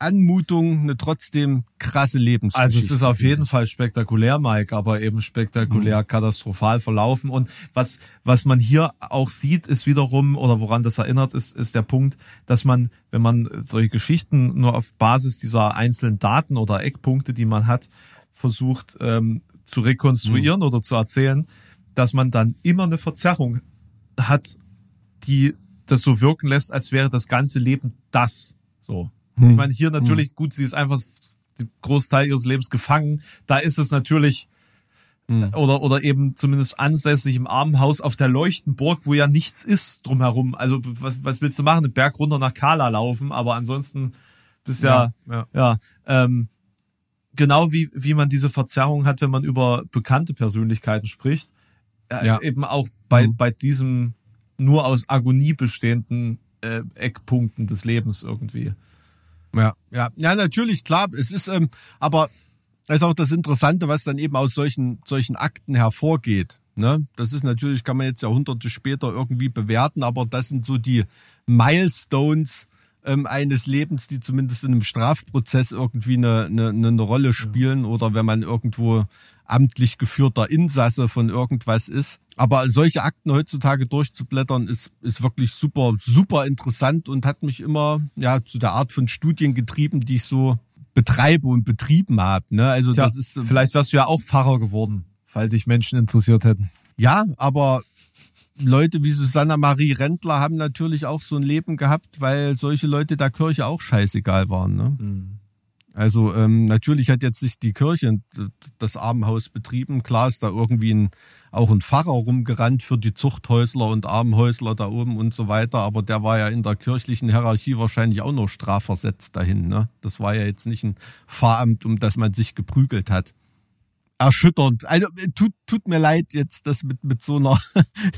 Anmutung eine trotzdem krasse Lebensgeschichte. Also es ist auf jeden Fall spektakulär, Mike, aber eben spektakulär katastrophal verlaufen. Und was, was man hier auch sieht, ist wiederum, oder woran das erinnert, ist, ist der Punkt, dass man, wenn man solche Geschichten nur auf Basis dieser einzelnen Daten oder Eckpunkte, die man hat, versucht ähm, zu rekonstruieren oder zu erzählen, dass man dann immer eine Verzerrung hat, die das so wirken lässt, als wäre das ganze Leben das. So. Ich meine, hier natürlich, gut, sie ist einfach den Großteil ihres Lebens gefangen. Da ist es natürlich, oder, oder eben zumindest ansässig im Armenhaus auf der Leuchtenburg, wo ja nichts ist drumherum. Also, was, was willst du machen? Den Berg runter nach Kala laufen, aber ansonsten bist ja, Ja, ja, ähm, genau wie, wie man diese Verzerrung hat, wenn man über bekannte Persönlichkeiten spricht, äh, Ja. eben auch bei, Mhm. bei diesem nur aus Agonie bestehenden äh, Eckpunkten des Lebens irgendwie. Ja, ja, ja, natürlich, klar. Es ist, ähm, aber das ist auch das Interessante, was dann eben aus solchen, solchen Akten hervorgeht. Ne? Das ist natürlich, kann man jetzt Jahrhunderte später irgendwie bewerten, aber das sind so die Milestones ähm, eines Lebens, die zumindest in einem Strafprozess irgendwie eine, eine, eine Rolle spielen oder wenn man irgendwo amtlich geführter Insasse von irgendwas ist. Aber solche Akten heutzutage durchzublättern ist, ist wirklich super, super interessant und hat mich immer ja zu der Art von Studien getrieben, die ich so betreibe und betrieben habe. Ne? Also Tja, das ist ähm, vielleicht wärst du ja auch Pfarrer geworden, weil dich Menschen interessiert hätten. ja, aber Leute wie Susanna Marie Rendler haben natürlich auch so ein Leben gehabt, weil solche Leute der Kirche auch scheißegal waren. Ne? Also ähm, natürlich hat jetzt nicht die Kirche das Armenhaus betrieben. Klar ist da irgendwie ein, auch ein Pfarrer rumgerannt für die Zuchthäusler und Armenhäusler da oben und so weiter. Aber der war ja in der kirchlichen Hierarchie wahrscheinlich auch noch strafversetzt dahin. Ne? Das war ja jetzt nicht ein Pfarramt, um das man sich geprügelt hat. Erschütternd. Also äh, tut, tut mir leid, jetzt das mit, mit so einer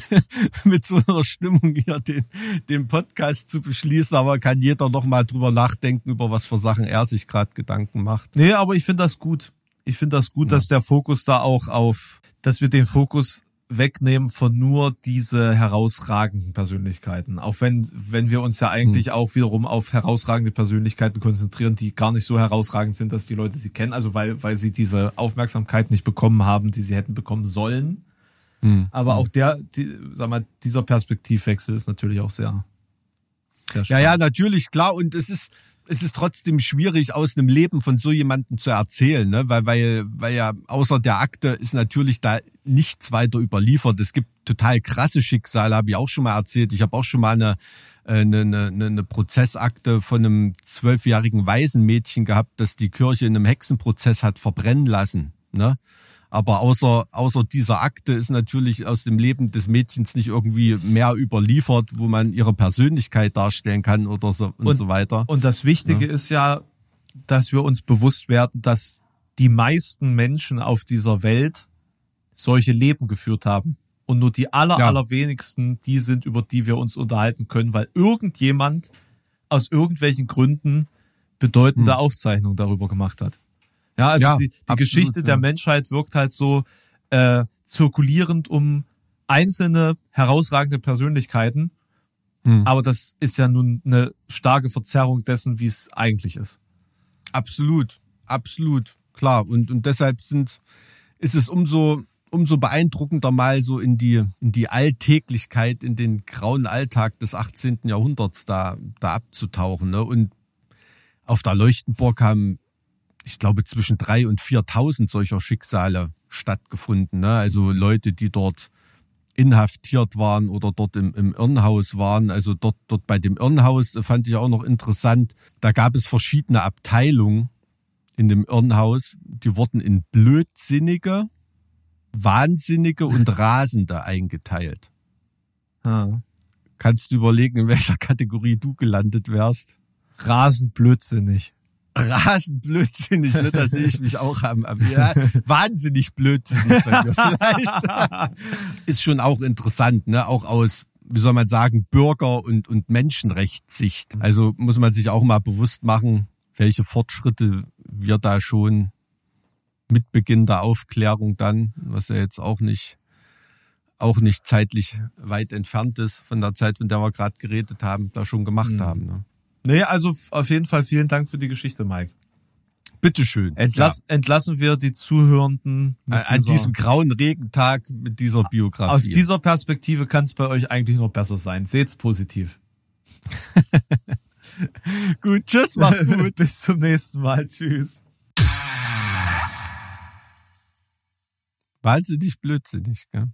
mit so einer Stimmung hier den, den Podcast zu beschließen, aber kann jeder noch mal drüber nachdenken, über was für Sachen er sich gerade Gedanken macht. Nee, aber ich finde das gut. Ich finde das gut, dass der Fokus da auch auf, dass wir den Fokus wegnehmen von nur diese herausragenden Persönlichkeiten. Auch wenn, wenn wir uns ja eigentlich auch wiederum auf herausragende Persönlichkeiten konzentrieren, die gar nicht so herausragend sind, dass die Leute sie kennen, also weil, weil sie diese Aufmerksamkeit nicht bekommen haben, die sie hätten bekommen sollen. Aber auch der, die, sag mal, dieser Perspektivwechsel ist natürlich auch sehr, sehr Ja, ja, natürlich, klar. Und es ist, es ist trotzdem schwierig, aus einem Leben von so jemandem zu erzählen, ne? weil, weil, weil ja außer der Akte ist natürlich da nichts weiter überliefert. Es gibt total krasse Schicksale, habe ich auch schon mal erzählt. Ich habe auch schon mal eine, äh, eine, eine, eine Prozessakte von einem zwölfjährigen Waisenmädchen gehabt, das die Kirche in einem Hexenprozess hat verbrennen lassen. Ne? Aber außer, außer dieser Akte ist natürlich aus dem Leben des Mädchens nicht irgendwie mehr überliefert, wo man ihre Persönlichkeit darstellen kann oder so und, so weiter. Und das Wichtige ist ja, dass wir uns bewusst werden, dass die meisten Menschen auf dieser Welt solche Leben geführt haben. Und nur die aller, Ja. allerwenigsten, die sind, über die wir uns unterhalten können, weil irgendjemand aus irgendwelchen Gründen bedeutende Aufzeichnungen darüber gemacht hat. Ja, also. Ja, die, die absolut, Geschichte ja. der Menschheit wirkt halt so äh, zirkulierend um einzelne herausragende Persönlichkeiten. Hm. Aber das ist ja nun eine starke Verzerrung dessen, wie es eigentlich ist. Absolut, absolut, klar. Und, und deshalb sind, ist es umso, umso beeindruckender mal so in die, in die Alltäglichkeit, in den grauen Alltag des 18. Jahrhunderts da, da abzutauchen. Ne? Und auf der Leuchtenburg haben, ich glaube, zwischen drei und 4.000 solcher Schicksale stattgefunden. Ne? Also Leute, die dort inhaftiert waren oder dort im, im Irrenhaus waren. Also dort, dort bei dem Irrenhaus fand ich auch noch interessant, da gab es verschiedene Abteilungen in dem Irrenhaus, die wurden in Blödsinnige, Wahnsinnige und Rasende eingeteilt. Ha. Kannst du überlegen, in welcher Kategorie du gelandet wärst? Rasend blödsinnig. Rasend blödsinnig, ne? da sehe ich mich auch am, am ja, wahnsinnig blödsinnig bei mir vielleicht. Ist schon auch interessant, ne? Auch aus, wie soll man sagen, Bürger- und, und Menschenrechtssicht. Also muss man sich auch mal bewusst machen, welche Fortschritte wir da schon mit Beginn der Aufklärung dann, was ja jetzt auch nicht auch nicht zeitlich weit entfernt ist von der Zeit, von der wir gerade geredet haben, da schon gemacht Mhm. haben. Ne? Nee, also auf jeden Fall vielen Dank für die Geschichte, Mike. Bitteschön. Entlass, Entlassen wir die Zuhörenden Ja. An dieser- diesem grauen Regentag mit dieser Biografie. Aus dieser Perspektive kann es bei euch eigentlich nur besser sein. Seht's positiv. gut, tschüss, mach's gut. Bis zum nächsten Mal. Tschüss. Wahnsinnig blödsinnig, gell?